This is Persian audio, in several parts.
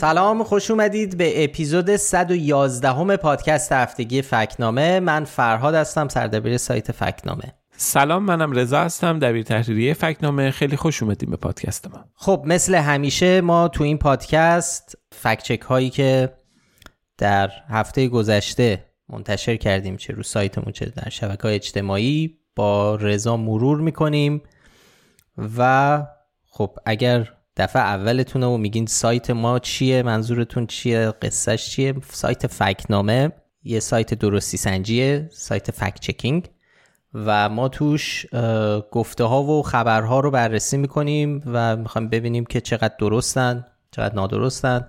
سلام خوش اومدید به اپیزود 111 همه پادکست هفتگی فکنامه. من فرهاد هستم سردبیر سایت فکنامه. سلام منم رضا هستم دبیر تحریریه فکنامه. خیلی خوش اومدیم به پادکست ما. خب مثل همیشه ما تو این پادکست فکچک هایی که در هفته گذشته منتشر کردیم چه رو سایتمون چه در شبکه های اجتماعی با رضا مرور می‌کنیم و خب اگر دفعه اولتونه و میگین سایت ما چیه؟ منظورتون چیه؟ قصهش چیه؟ سایت فکنامه یه سایت درستی سنجیه سایت فکت چکینگ و ما توش گفته ها و خبرها رو بررسی می‌کنیم و می‌خوایم ببینیم که چقدر درستن چقدر نادرستن.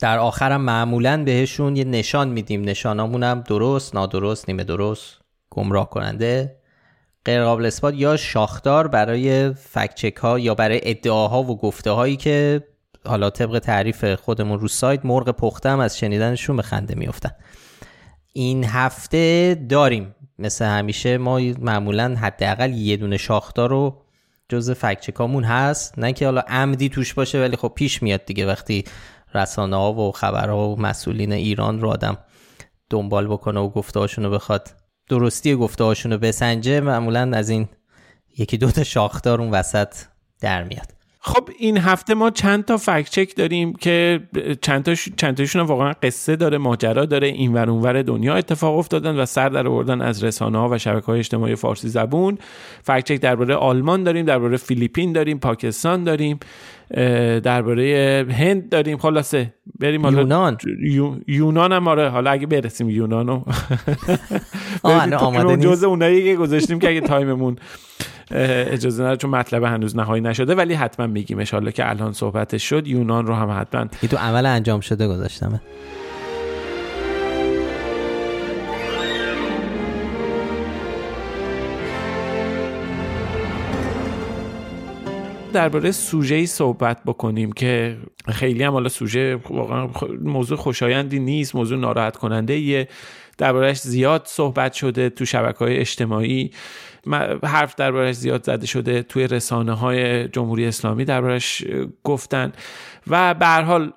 در آخرم معمولا بهشون یه نشان میدیم. نشانامون هم درست نادرست نیمه درست گمراه کننده. غیر قابل اثبات یا شاخدار برای فکچک ها یا برای ادعاها و گفته هایی که حالا طبق تعریف خودمون رو سایت مرغ پخته هم از شنیدنشون به خنده میفتن این هفته داریم. مثل همیشه ما معمولا حداقل یه دونه شاخدار رو جز فکچکامون هست. نه که حالا عمدی توش باشه ولی خب پیش میاد دیگه وقتی رسانه ها و خبرها و مسئولین ایران رو آدم دنبال بکنه و گفته رو بخواد. درستی گفته هاشون رو بسنجه معمولا از این یکی دوتا شاخدار اون وسط در میاد. خب این هفته ما چند تا فکت چک داریم که چند تاش چند تاشون واقعا قصه داره ماجرا داره. این ور اونور دنیا اتفاق افتادن و سر در آوردن از رسانه ها و شبکه های اجتماعی فارسی زبون. فکت چک درباره آلمان داریم درباره فیلیپین داریم پاکستان داریم. درباره هند داریم. خلاصه بریم حالا. یونان. یونان هم آره. حالا اگه برسیم یونانو آماده جزء اونایی که گذاشتیم که اگه تایممون اجازه نداره چون مطلب هنوز نهایی نشده ولی حتما میگیم. ان که الان صحبتش شد یونان رو هم حتما تو عمل انجام شده گذاشتمه. درباره سوژه ای صحبت بکنیم که خیلی هم حالا سوژه واقعا موضوع خوشایندی نیست موضوع ناراحت کننده ایه. دربارهش زیاد صحبت شده تو شبکه های اجتماعی حرف دربارش زیاد زده شده توی رسانه های جمهوری اسلامی. دربارش گفتن. و به حال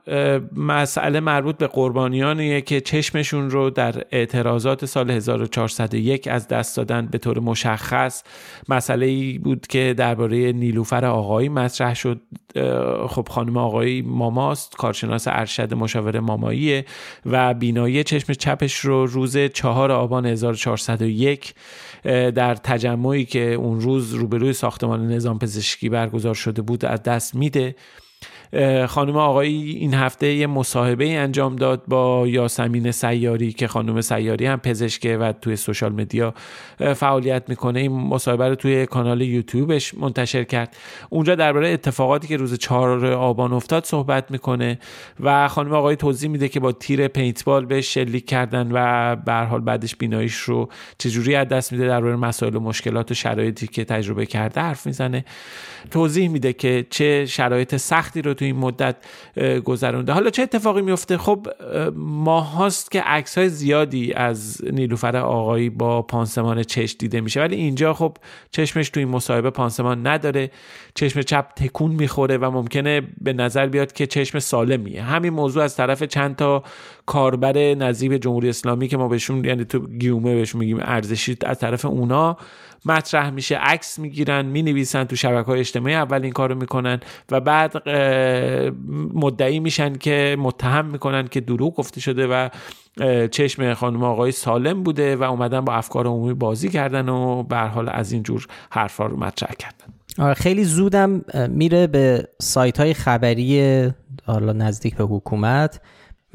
مسئله مربوط به قربانیانیه که چشمشون رو در اعتراضات سال 1401 از دست دادن به طور مشخص. مسئله ای بود که درباره نیلوفر آقایی مطرح شد. خب خانم آقایی ماماست کارشناس ارشد مشاور ماماییه و بینایی چشم چپش رو روز چهار آبان 1401 در تجمعی که اون روز روبروی ساختمان نظام پزشکی برگزار شده بود از دست میده. خانم آقایی این هفته یه مصاحبه انجام داد با یاسمین سیاری که خانم سیاری هم پزشکه و توی سوشال مدیا فعالیت می‌کنه. این مصاحبه رو توی کانال یوتیوبش منتشر کرد. اونجا درباره اتفاقاتی که روز 4 آبان افتاد صحبت می‌کنه و خانم آقایی توضیح میده که با تیر پینتبال بهش شلیک کردن و به حال بعدش بیناییش رو چجوری از دست میده درباره مسائل و مشکلات و شرایطی که تجربه کرده حرف می‌زنه. توضیح میده که چه شرایط سختی رو تو این مدت گذرونده. حالا چه اتفاقی میفته؟ خب ماه هاست که عکس های زیادی از نیلوفر آقایی با پانسمان چشم دیده میشه. ولی اینجا خب چشمش تو این مصاحبه پانسمان نداره. چشم چپ تکون می‌خوره و ممکنه به نظر بیاد که چشم سالمیه. همین موضوع از طرف چند تا کاربر نظیب جمهوری اسلامی که ما بهشون یعنی تو گیومه بهشون میگیم ارزشی از طرف اونا مطرح میشه عکس می‌گیرن می‌نویسن تو شبکه های اجتماعی اول این کارو می‌کنن و بعد مدعی میشن که متهم می‌کنن که دروغ گفته شده و چشم خانم آقای سالم بوده و اومدن با افکار عمومی بازی کردن و به حال از این جور حرفا رو مطرح کردن. آره خیلی زودم میره به سایت های خبری حالا نزدیک به حکومت.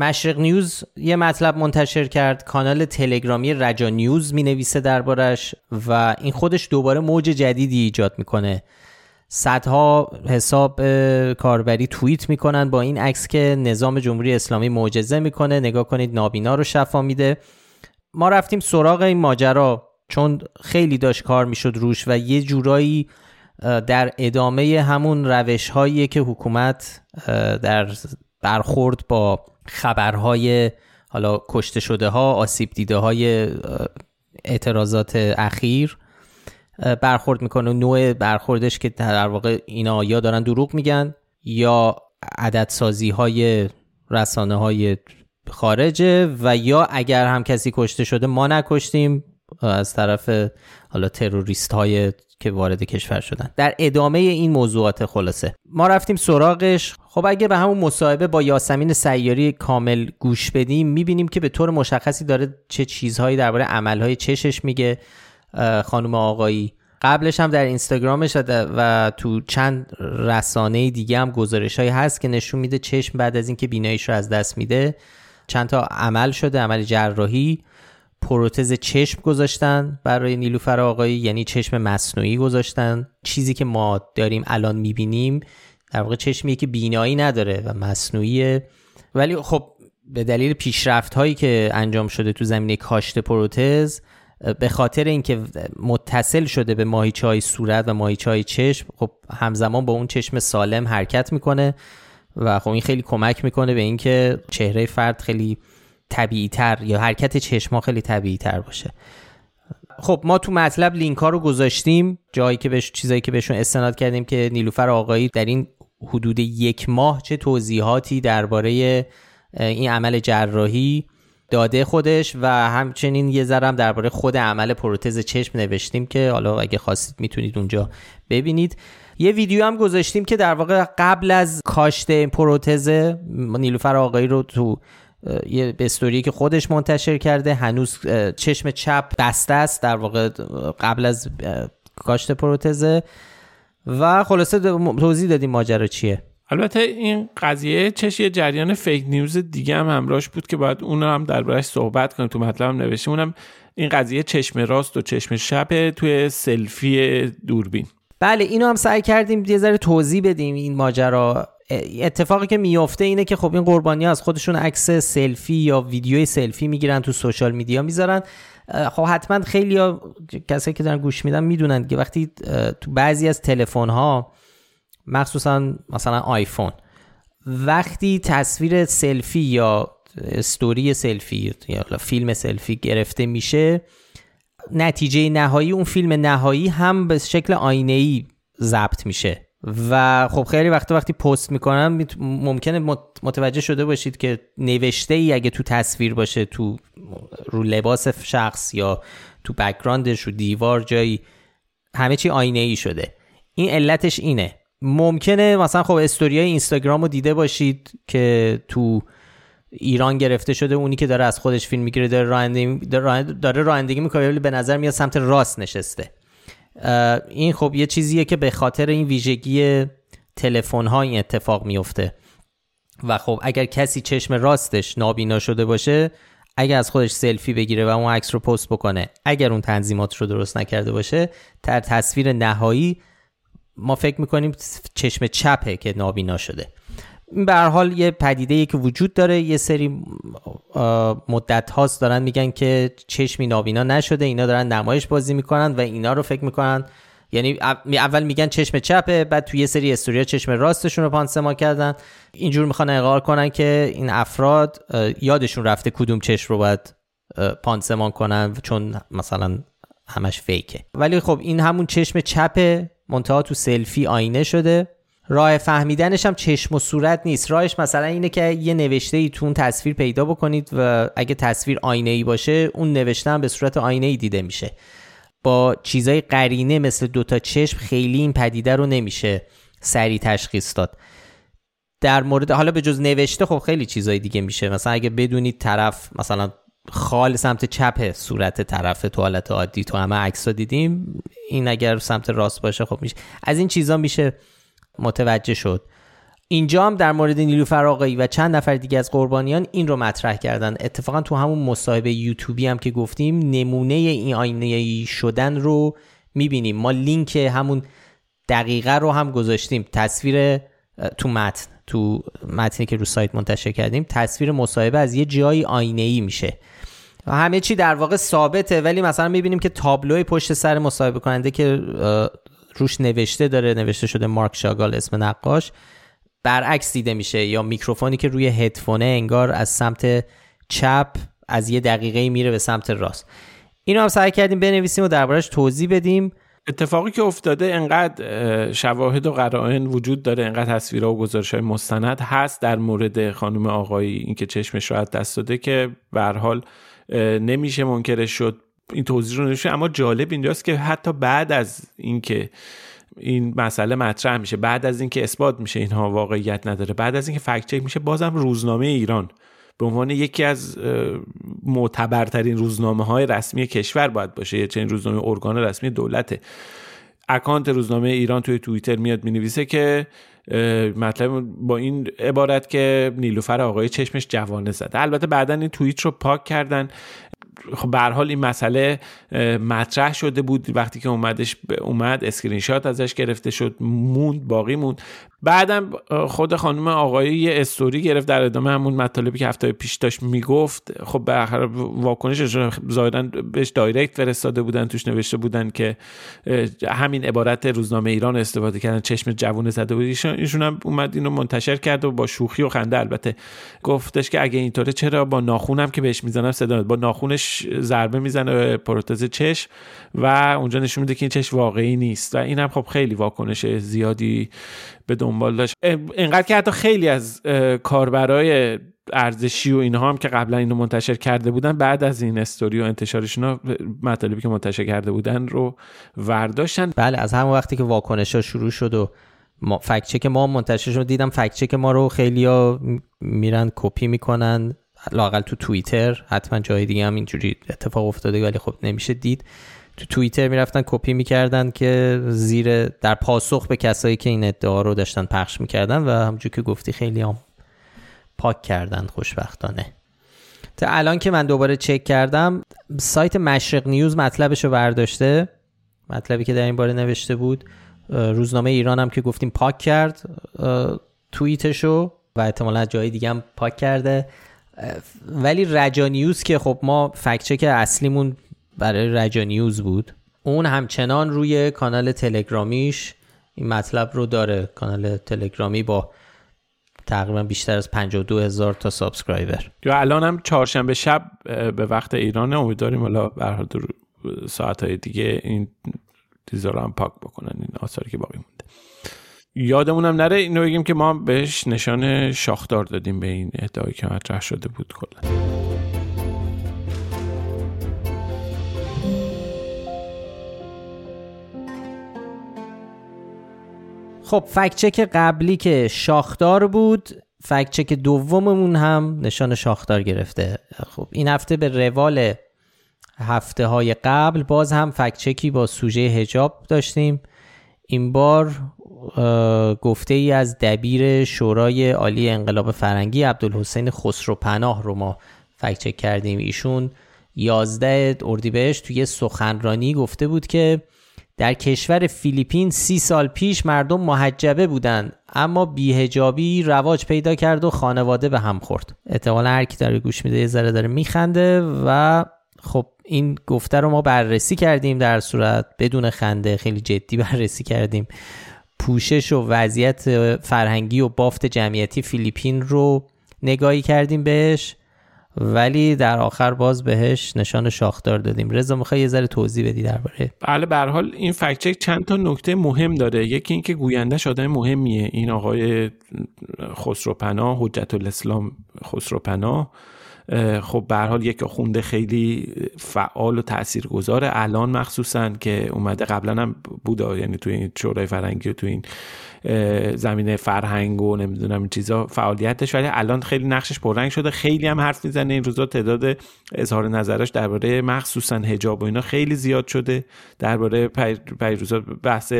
مشرق نیوز یه مطلب منتشر کرد کانال تلگرامی رجا نیوز می نویسه دربارش و این خودش دوباره موج جدیدی ایجاد می‌کنه. صدها حساب کاربری توییت می‌کنن با این عکس که نظام جمهوری اسلامی معجزه می‌کنه. نگاه کنید نابینا رو شفا میده. ما رفتیم سراغ این ماجرا. چون خیلی داشت کار می‌شد روش و یه جورایی در ادامه همون روش هایی که حکومت در برخورد با خبرهای حالا کشته شده ها آسیب دیده های اعتراضات اخیر برخورد می‌کنه. نوع برخوردش که در واقع اینا یا دارن دروغ میگن یا عددسازی های رسانه های خارجه و یا اگر هم کسی کشته شده ما نکشتیم از طرف حالا تروریست های که وارد کشور شدن. در ادامه این موضوعات خلاصه. ما رفتیم سراغش. خب اگه به همون مصاحبه با یاسمین سیاری کامل گوش بدیم می‌بینیم که به طور مشخصی داره چه چیزهایی درباره عملهای چشش میگه. خانم آقایی. قبلش هم در اینستاگرامش و تو چند رسانه دیگه هم گزارش هایی هست که نشون میده چشم بعد از اینکه بیناییش رو از دست میده. چند تا عمل شده عمل جراحی. پروتز چشم گذاشتن برای نیلوفر آقایی یعنی چشم مصنوعی گذاشتن. چیزی که ما داریم الان می‌بینیم در واقع چشمیه که بینایی نداره و مصنوعیه. ولی خب به دلیل پیشرفت هایی که انجام شده تو زمینه کاشت پروتز به خاطر اینکه متصل شده به ماهیچه های صورت و ماهیچه های چشم خب همزمان با اون چشم سالم حرکت می‌کنه و خب این خیلی کمک می‌کنه به اینکه چهره فرد خیلی طبیعی تر یا حرکت چشما خیلی طبیعی تر باشه. خب ما تو مطلب لینک ها رو گذاشتیم جایی که بهش چیزایی که بهشون استناد کردیم که نیلوفر آقایی در این حدود یک ماه چه توضیحاتی درباره این عمل جراحی داده خودش و همچنین یه ذرم درباره خود عمل پروتز چشم نوشتیم که حالا اگه خواستید می‌تونید اونجا ببینید. یه ویدیو هم گذاشتیم که در واقع قبل از کاشت پروتز نیلوفر آقایی رو تو یه استوری که خودش منتشر کرده. هنوز چشم چپ بسته است در واقع قبل از کاشت پروتزه و خلاصه توضیح دادیم ماجرا چیه. البته این قضیه چش یه جریان فیک نیوز دیگه هم همراهش بود که باید اون هم دربارش صحبت کنیم تو مطلب هم نوشتیم. اونم این قضیه چشم راست و چشم چپ توی سلفی دوربین. بله اینو هم سعی کردیم یه ذره توضیح بدیم این ماجرا. اتفاقی که میفته اینه که خب این قربانی از خودشون عکس سلفی یا ویدیوی سلفی می‌گیرن تو social media می‌ذارن. خب حتما خیلی ها کسایی که دارن گوش میدن می‌دونن که وقتی تو بعضی از تلفن ها مخصوصا مثلا آیفون وقتی تصویر سلفی یا استوری سلفی یا فیلم سلفی گرفته میشه نتیجه نهایی اون فیلم نهایی هم به شکل آینه ای ضبط میشه. و خب خیلی وقت وقتی پست می‌کنم ممکنه متوجه شده باشید که نوشته ای اگه تو تصویر باشه تو رو لباس شخص یا تو بکراندش رو دیوار جایی همه چی آینه ای شده. این علتش اینه. ممکنه مثلا خب استوریای اینستاگرام رو دیده باشید که تو ایران گرفته شده اونی که داره از خودش فیلم می‌گیره داره رانندگی داره رانندگی می‌کنه به نظر میاد سمت راست نشسته. این خب یه چیزیه که به خاطر این ویژگی تلفن ها اتفاق میفته. و خب اگر کسی چشم راستش نابینا شده باشه اگر از خودش سلفی بگیره و اون عکس رو پست بکنه اگر اون تنظیمات رو درست نکرده باشه در تصویر نهایی ما فکر می‌کنیم چشم چپه که نابینا شده. به حال یه پدیده که وجود داره یه سری مدت هاست دارن میگن که چشمی نابینا نشده اینا دارن نمایش بازی می‌کنن و اینا رو فکر می‌کنن. یعنی اول میگن چشم چپه بعد توی یه سری استوریا چشم راستشون رو پانسما کردن. اینجور می‌خوان اقرار کنن که این افراد یادشون رفته کدوم چشم رو باید پانسمان کنن چون مثلا همش فیکه. ولی خب این همون چشم چپه منتها تو سلفی آینه شده. راه فهمیدنش هم چشم و صورت نیست. راهش مثلا اینه که یه نوشته ای تو اون تصویر پیدا بکنید و اگه تصویر آینه ای باشه اون نوشته هم به صورت آینه ای دیده میشه. با چیزای قرینه مثل دوتا چشم خیلی این پدیده رو نمیشه سریع تشخیص داد. در مورد حالا به جز نوشته خب خیلی چیزای دیگه میشه. مثلا اگه بدونید طرف مثلا خال سمت چپ صورت طرف توالت عادی تو همه عکس دیدیم این اگر سمت راست باشه خب میشه. از این چیزا میشه متوجه شد. اینجا هم در مورد نیلو فراقی و چند نفر دیگه از قربانیان این رو مطرح کردن اتفاقا تو همون مصاحبه یوتیوبی هم که گفتیم نمونه این آینه شدن رو می‌بینیم. ما لینک همون دقیقه رو هم گذاشتیم. تصویر تو متن تو متنی که رو سایت منتشر کردیم تصویر مصاحبه از یه جایی آینه ای میشه. همه چی در واقع ثابته ولی مثلا می‌بینیم که تابلوی پشت سر مصاحبه کننده که روش نوشته داره نوشته شده مارک شاگال اسم نقاش. برعکس دیده میشه یا میکروفونی که روی هدفونه انگار از سمت چپ از یه دقیقه میره به سمت راست. اینو هم سعی کردیم بنویسیم و دربارش توضیح بدیم. اتفاقی که افتاده انقدر شواهد و قرائن وجود داره انقدر تصویرها و گزارش های مستند هست در مورد خانم آقایی اینکه چشمش رو دست داده که به حال نمیشه منکرش شد. این توضیح رو نمیشه اما جالب اینجاست که حتی بعد از اینکه این مسئله مطرح میشه بعد از اینکه اثبات میشه اینها واقعیت نداره بعد از اینکه فکت چک میشه بازم روزنامه ایران به عنوان یکی از معتبرترین روزنامه های رسمی کشور باید باشه یه چنین روزنامه ارگان رسمی دولته. اکانت روزنامه ایران توی توییتر میاد می‌نویسه که مطلب با این عبارت که نیلوفر آقای چشمش جوانه زده. البته بعدا این توییت رو پاک کردن. خب به حال این مسئله مطرح شده بود. وقتی که اومدش اومد اسکرین شات ازش گرفته شد موند باقی موند. بعدم خود خانم آقایی یه استوری گرفت در ادامه همون مطالبی که هفته پیش داشت می‌گفت. خب به واکنش ظاهرا بهش direct فرستاده بودن توش نوشته بودن که همین عبارت روزنامه ایران استفاده کردن چشم جوون زده بود. ایشون هم اومد اینو منتشر کرد و با شوخی و خنده البته گفتش که اگه اینطوره چرا با ناخونم که بهش می‌زنم صدا با ناخونش ضربه می‌زنه پروتز چشم و اونجا نشون میده که این چشم واقعی نیست. و این هم خب خیلی واکنش زیادی به دنبال داشت. اینقدر که حتی خیلی از کاربرای ارزشی و اینها هم که قبلا اینو منتشر کرده بودن بعد از این استوری و انتشارشون مطالبی که منتشر کرده بودن رو ورداشتن. بله از همون وقتی که واکنش ها شروع شد و ما فکت چک ما منتشر شد دیدم فکت چک ما رو خیلی ها میرن کپی می‌کنن لاقل تو توییتر حتما جای دیگه هم اینجوری اتفاق افتاده ولی خب نمیشه دید. تو توییتر می‌رفتن کپی می‌کردن که زیر در پاسخ به کسایی که این ادعا رو داشتن پخش می‌کردن و همونجور که گفتی خیلی هم پاک کردن خوشبختانه. تا الان که من دوباره چک کردم سایت مشرق نیوز مطلبش رو برداشته. مطلبی که در این باره نوشته بود روزنامه ایران هم که گفتیم پاک کرد توییتشو و احتمالا جای دیگه هم پاک کرده. ولی رجا نیوز که خب ما fact check اصلیمون برای رجا نیوز بود. اون همچنان روی کانال تلگرامیش این مطلب رو داره. کانال تلگرامی با تقریبا بیشتر از 52 هزار تا سابسکرایبر. یا الان هم چهارشنبه شب به وقت ایران امیدواریم حالا به ساعت های دیگه این چیزا هم پاک بکنن این آثاری که باقی مونده. یادمونم نره اینو بگیم که ما بهش نشان شاخدار دادیم به این ادعایی که مطرح شده بود کلا. خب فکچک قبلی که شاخدار بود فکچک دوممون هم نشان شاخدار گرفته. خب این هفته به روال هفته های قبل باز هم فکچکی با سوژه هجاب داشتیم. این بار گفته ای از دبیر شورای عالی انقلاب فرنگی عبدالحسین خسرو پناه رو ما فکچک کردیم. ایشون 11 اردیبهشت توی سخنرانی گفته بود که در کشور فیلیپین سی سال پیش مردم محجبه بودند اما بیهجابی رواج پیدا کرد و خانواده به هم خورد. احتمالا هر کی داره گوش میده یه ذره داره میخنده و خب این گفته رو ما بررسی کردیم در صورت بدون خنده خیلی جدی بررسی کردیم. پوشش و وضعیت فرهنگی و بافت جمعیتی فیلیپین رو نگاهی کردیم بهش. ولی در آخر باز بهش نشان شاخدار دادیم. رضا می‌خوای یه ذره توضیح بدی درباره؟ بله به حال این فکت چند تا نکته مهم داره. یکی اینکه گویندهش آدم مهمیه. این آقای خسروپناه حجت الاسلام خسروپناه خب به حال یک خونده خیلی فعال و تاثیرگذار الان مخصوصا که اومده قبلا هم بود یعنی توی این شورای فرنگی و توی این زمینه فرهنگ و نمی‌دونم چیزا فعالیتش ولی الان خیلی نقشش پررنگ شده. خیلی هم حرف می‌زنه. این روزا تعداد اظهار نظرش درباره مخصوصا حجاب و اینا خیلی زیاد شده. درباره روزا بحث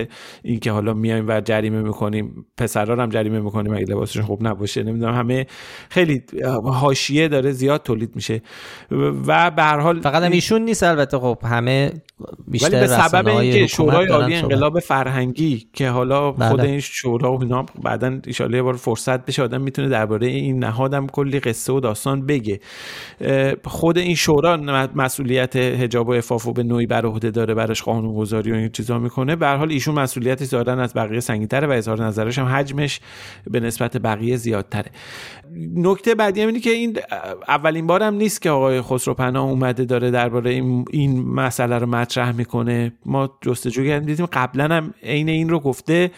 این که حالا میایم و جریمه می‌کنیم. پسرا هم جریمه می‌کنیم اگه لباسشون خوب نباشه. نمی‌دونم همه خیلی حاشیه داره زیاد تولید میشه. و به هر حال فقط هم ایشون نیست البته. خب همه بیشتر ولی به سبب اینکه شورای عالی انقلاب فرهنگی که حالا بله. خود این شورا و اینا بعدا ان یه بار فرصت بشه آدم می‌تونه درباره این نهادم کلی قصه و داستان بگه. خود این شورا مسئولیت حجاب و عفاف به نوعی بر عهده داره براش قانون گذاری و این چیزا می‌کنه. به حال ایشون مسئولیتش دارن از بقیه سنگین‌تره و اظهار نظرش هم حجمش به نسبت بقیه زیادتره. نکته بعدی هم اینه که این اولین بارم نیست که آقای خسروپناه اومده داره درباره این, این مسئله رو مطرح می‌کنه. ما جستجو کردیم. دیدیم قبلا هم عین این رو گفته.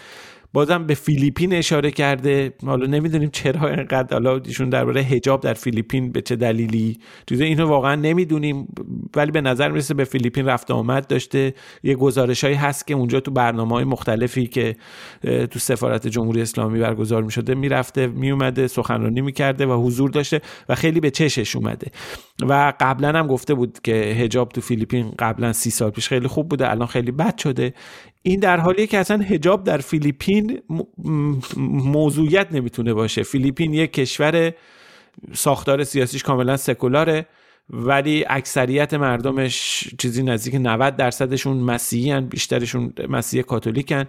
بازم به فیلیپین اشاره کرده. حالا نمی‌دونیم چرا اینقدر حالا ایشون درباره حجاب در فیلیپین به چه دلیلی چیز اینو واقعا نمی‌دونیم ولی به نظر می‌رسه به فیلیپین رفت آمد داشته. یه گزارشهایی هست که اونجا تو برنامه های مختلفی که تو سفارت جمهوری اسلامی برگزار می‌شده می‌رفته میومده سخنرانی می‌کرده و حضور داشته و خیلی به چشش اومده. و قبلا هم گفته بود که هجاب تو فیلیپین قبلا سی سال پیش خیلی خوب بوده الان خیلی بد شده. این در حالیه که اصلا هجاب در فیلیپین موضوعیت نمی‌تونه باشه. فیلیپین یک کشور ساختار سیاسیش کاملا سکولاره ولی اکثریت مردمش چیزی نزدیک 90 درصدشون مسیحی بیشترشون مسیح کاتولیکن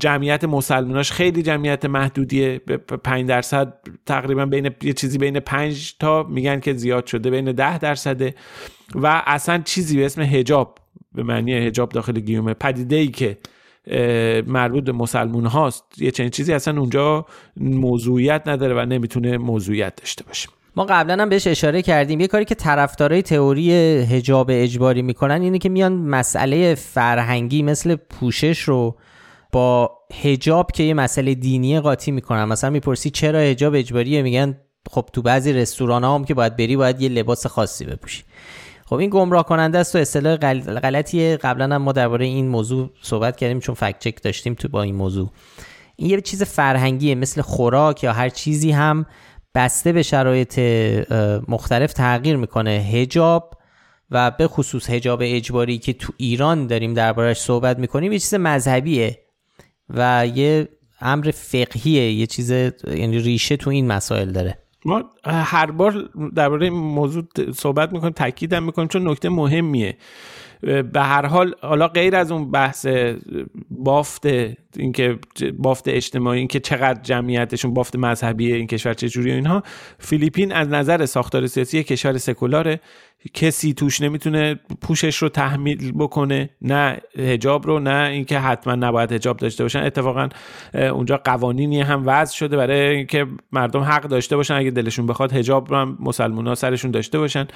جمعیت مسلماناش خیلی جمعیت محدودیه. به 5 درصد تقریبا بین یه چیزی بین 5 تا میگن که زیاد شده بین 10 درصده. و اصلا چیزی به اسم هجاب به معنی هجاب داخل گیومه. پدیده ای که مربوط به مسلمون هاست یه چنین چیزی اصلا اونجا موضوعیت نداره و نمی‌تونه موضوعیت داشته باشه. ما قبلا هم بهش اشاره کردیم. یه کاری که طرفدارای تئوری هجاب اجباری می‌کنن اینه که میان مسئله فرهنگی مثل پوشش رو با هجاب که یه مسئله دینی قاطی می‌کنن. مثلا می‌پرسی چرا هجاب اجباریه؟ میگن خب تو بعضی رستوران هم که باید بری باید یه لباس خاصی بپوشی. خب این گمراه کننده است و اصطلاح غلطیه. قبلا هم ما درباره این موضوع صحبت کردیم چون فکت چک داشتیم تو با این موضوع. این یه چیز فرهنگیه مثل خوراک یا هر چیزی هم بسته به شرایط مختلف تغییر می‌کنه. هجاب و به خصوص هجاب اجباری که تو ایران داریم دربارش صحبت می‌کنیم یه چیز مذهبیه و یه امر فقهیه. یه چیز یعنی ریشه تو این مسائل داره. ما هر بار درباره این موضوع صحبت می‌کنیم تاکیدم می‌کنیم چون نکته مهمیه. به هر حال حالا غیر از اون بحث بافت اینکه بافت اجتماعی اینکه چقدر جمعیتشون بافت مذهبی این کشور چه جوری اینها فیلیپین از نظر ساختار سیاسی کشور سکولاره. کسی توش نمی‌تونه پوشش رو تحمیل بکنه نه هجاب رو نه اینکه حتما نباید هجاب داشته باشن. اتفاقا اونجا قوانینی هم وضع شده برای اینکه مردم حق داشته باشن. اگه دلشون بخواد هجاب رو هم مسلمان ها سرشون داشته باشن.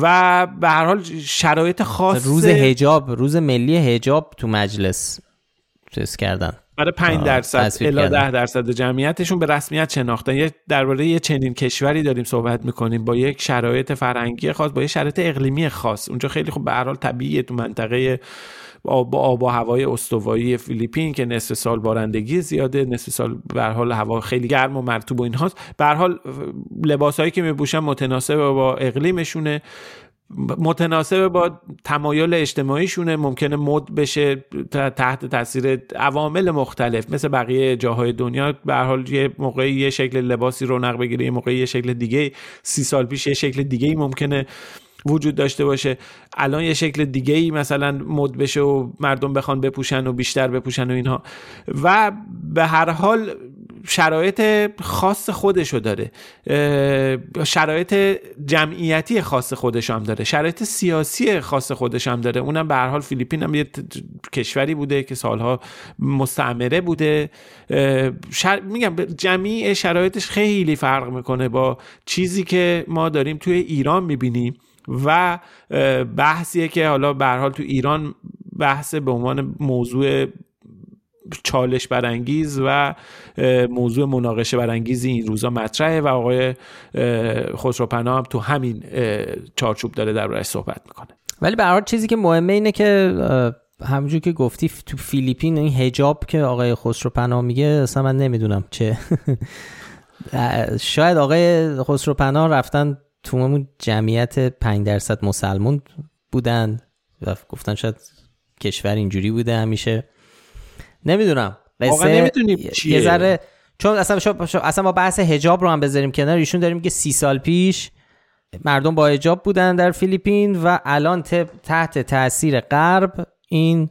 و به هر حال شرایط خاص روز هجاب روز ملی هجاب تو مجلس چیز کردن. برای 5 درصد الا 10 درصد جمعیتشون به رسمیت شناختن. یه درباره یه چنین کشوری داریم صحبت می‌کنیم با یک شرایط فرهنگی خاص با یه شرایط اقلیمی خاص. اونجا خیلی خوب به هر حال طبیعیه تو منطقه با آب و هوای استوایی فیلیپین که نصف سال بارندگی زیاده نصف سال به حال هوا خیلی گرم و مرطوب و اینهاست. به هر حال لباسایی که میپوشن متناسب با اقلیمشونه. متناسب با تمایل اجتماعیشونه. ممکنه مد بشه تحت تاثیر عوامل مختلف مثل بقیه جاهای دنیا. به حال یه موقعی یه شکل لباسی رونق بگیره یه موقعی یه شکل دیگه سی سال پیش یه شکل دیگه ممکنه وجود داشته باشه. الان یه شکل دیگه ای مثلا مد بشه و مردم بخوان بپوشن و بیشتر بپوشن و اینها. و به هر حال شرایط خاص خودشو داره. شرایط جمعیتی خاص خودش هم داره. شرایط سیاسی خاص خودش هم داره. اونم به هر حال فیلیپین هم یه کشوری بوده که سالها مستعمره بوده. شر... میگم جمعی شرایطش خیلی فرق می‌کنه با چیزی که ما داریم توی ایران می‌بینیم. و بحثیه که حالا به حال تو ایران بحث به عنوان موضوع چالش برانگیز و موضوع مناقشه برانگیزی این روزا مطرحه و آقای خسروپناه هم تو همین چارچوب داره در صحبت می‌کنه. ولی به چیزی که مهمه اینه که همونجور که گفتی تو فیلیپین این هجاب که آقای خسروپناه میگه اصلا من نمی‌دونم چه. شاید آقای خسروپناه رفتن تو جمعیت 5 درصد مسلمون بودن و گفتن شاید کشور اینجوری بوده همیشه. نمی‌دونم. واقعا نمی‌دونیم یه ذره چون اصلا شو اصلا ما بحث حجاب رو هم بذاریم کنار. ایشون داریم که سی سال پیش مردم با حجاب بودن در فیلیپین و الان تحت تاثیر غرب این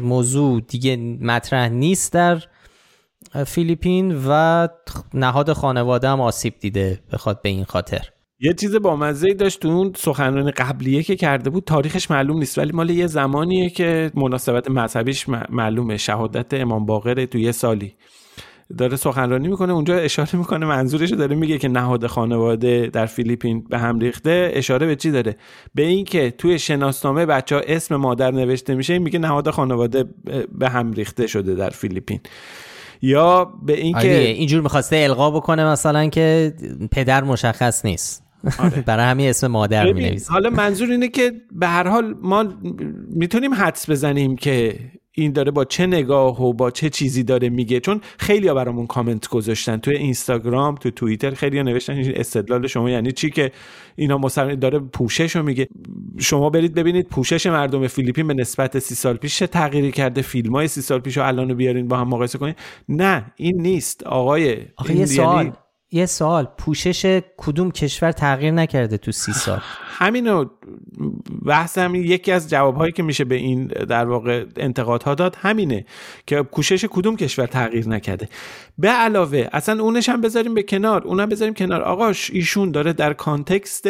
موضوع دیگه مطرح نیست در فیلیپین و نهاد خانواده هم آسیب دیده بخواد به این خاطر. یه چیز با مزه داشت اون سخنرانی قبلیه که کرده بود تاریخش معلوم نیست ولی مال یه زمانیه که مناسبت مذهبیش معلومه. شهادت امام باقر تو یه سالی. داره سخنرانی می‌کنه اونجا اشاره می‌کنه منظورش داره میگه که نهاد خانواده در فیلیپین به هم ریخته. اشاره به چی داره؟ به اینکه توی شناسنامه بچه ها اسم مادر نوشته میشه میگه نهاد خانواده به هم ریخته شده در فیلیپین. یا به اینکه آره اینجور می‌خواسته القا بکنه مثلا که پدر مشخص نیست. آره. برای همین اسم مادر می حالا منظور اینه که به هر حال ما می‌تونیم حدس بزنیم که این داره با چه نگاه و با چه چیزی داره میگه. چون خیلی ها برامون کامنت گذاشتن توی اینستاگرام تو توییتر خیلی ها نوشتن این استدلال شما یعنی چی که اینا مثلا داره پوشش رو میگه. شما برید ببینید پوشش مردم فیلیپین به نسبت سی سال پیش چه تغییری کرده. فیلم های سی سال پیش رو الان بیارین با هم مقایسه کنید نه این نیست. آقای آخه یه سوال. یه سوال پوشش کدوم کشور تغییر نکرده تو سی سال؟ همینو بحث همین یکی از جوابهایی که میشه به این در واقع انتقادها داد همینه که پوشش کدوم کشور تغییر نکرده. به علاوه اصلا اونش هم بذاریم به کنار اونم بذاریم کنار. آقاش ایشون داره در کانتکست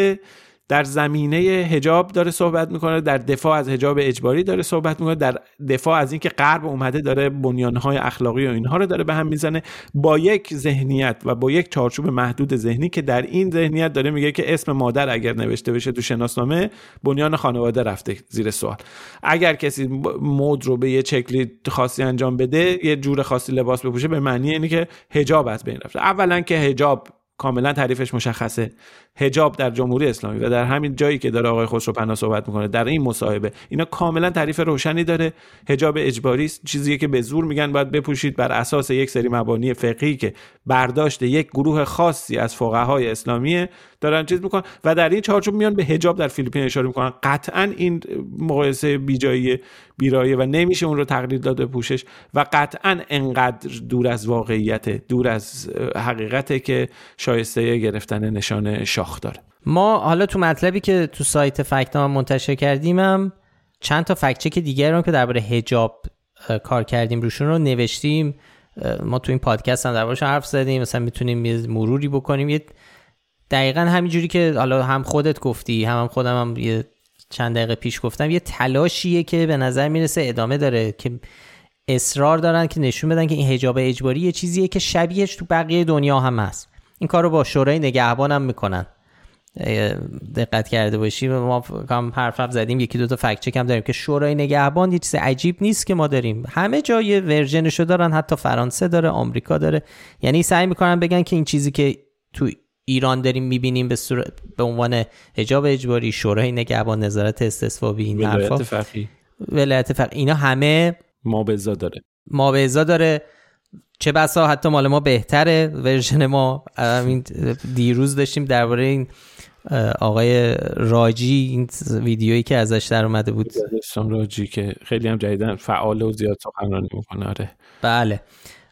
در زمینه هجاب داره صحبت می‌کنه در دفاع از هجاب اجباری داره صحبت می‌کنه در دفاع از اینکه غرب اومده داره بنیانهای اخلاقی و اینها رو داره به هم می‌زنه. با یک ذهنیت و با یک چارچوب محدود ذهنی که در این ذهنیت داره میگه که اسم مادر اگر نوشته بشه تو شناسنامه بنیان خانواده رفته زیر سوال. اگر کسی مود رو به یه شکلی خاصی انجام بده یه جور خاصی لباس بپوشه به معنی اینه که حجاب از بین رفته. اولا که حجاب کاملا تعریفش مشخصه. هجاب در جمهوری اسلامی و در همین جایی که داره آقای خسرو پناه صحبت می‌کنه در این مصاحبه اینا کاملا تعریف روشنی داره. هجاب اجباری است چیزی که به زور میگن باید بپوشید بر اساس یک سری مبانی فقهی که برداشت یک گروه خاصی از فقهای اسلامی دارن چیز می‌کنن و در این چارچوب میان به هجاب در فیلیپین اشاره می‌کنن. قطعا این مقایسه بیجایی بیرایه و نمیشه اون رو تقلید داد پوشش و قطعا انقدر دور از واقعیت دور از حقیقته که شایسته گرفتن نشان شاخ داره. ما حالا تو مطلبی که تو سایت فکت منتشر کردیم هم چند تا فکت چک دیگر رو که درباره هجاب کار کردیم روشون رو نوشتیم. ما تو این پادکست هم دربارش حرف زدیم. مثلا می‌تونیم یه مروری بکنیم. یه دقیقا همینجوری که حالا هم خودت گفتی هم, هم خودم هم یه چند دقیقه پیش گفتم یه تلاشیه که به نظر می‌رسه ادامه داره که اصرار دارن که نشون بدن که این حجاب اجباری یه چیزیه که شبیهش تو بقیه دنیا هم هست. این کار رو با شورای نگهبان هم می‌کنن دقت کرده باشی ما هم حرف زدیم یکی دو تا فکت چک هم داریم که شورای نگهبان یه چیز عجیب نیست که ما داریم. همه جای ورژنشو دارن حتی فرانسه داره آمریکا داره. یعنی سعی می‌کنن بگن که این چیزی که تو ایران داریم می‌بینیم به صورت به عنوان حجاب اجباری شورای نگهبان نظارت استصوابی این ولایت فقیه. ولایت فقیه. اینا همه ما به داره. ما به داره. چه بسا حتی مال ما بهتره. ورژن ما همین دیروز داشتیم درباره این آقای راجی این ویدیویی که ازش در اومده بود. راجی که خیلی هم جدیدن فعال و زیاد سخنرانی می‌کنه آره. بله.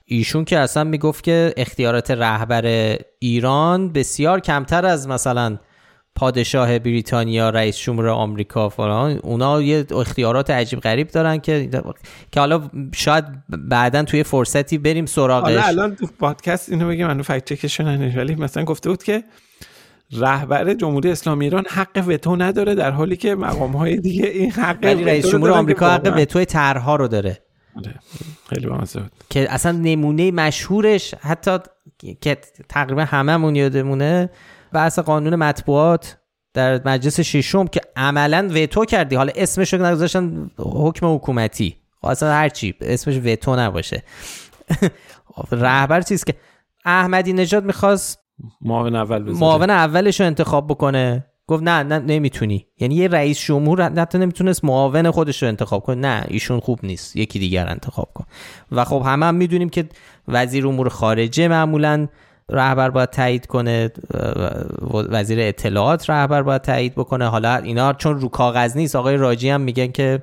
ایشون که اصلا می‌گفت که اختیارات رهبر ایران بسیار کمتر از مثلا پادشاه بریتانیا رئیس جمهور آمریکا فلان. اونا یه اختیارات عجیب غریب دارن که که حالا شاید بعدا توی فرصتی بریم سراغش. حالا الان تو پادکست اینو بگم منو فکت چکش ولی مثلا گفته بود که رهبر جمهوری اسلامی ایران حق وتو نداره در حالی که مقام های دیگه این حق ولی رئیس جمهور آمریکا حق وتو طرحها رو داره. آره، خیلی بود. که اصلا نمونه مشهورش حتی که تقریبا هممون یادمونه بحث قانون مطبوعات در مجلس ششم که عملا وتو کردی. حالا اسمش رو نگذاشتن حکم حکومتی. خب اصلا هر چی اسمش وتو نباشه. رهبر چیز که؟ احمدی نژاد می‌خواست معاون اول معاون اولش رو انتخاب بکنه. گفت نه نه نمی‌تونی. یعنی یه رئیس جمهور حتی نمی‌تونست معاون خودش رو انتخاب کنه. نه ایشون خوب نیست. یکی دیگر انتخاب کن. و خب همه هم می‌دونیم که وزیر امور خارجه معمولا رهبر باید تایید کنه وزیر اطلاعات رهبر باید تایید بکنه. حالا اینا چون رو کاغذ نیست آقای راجی هم میگن که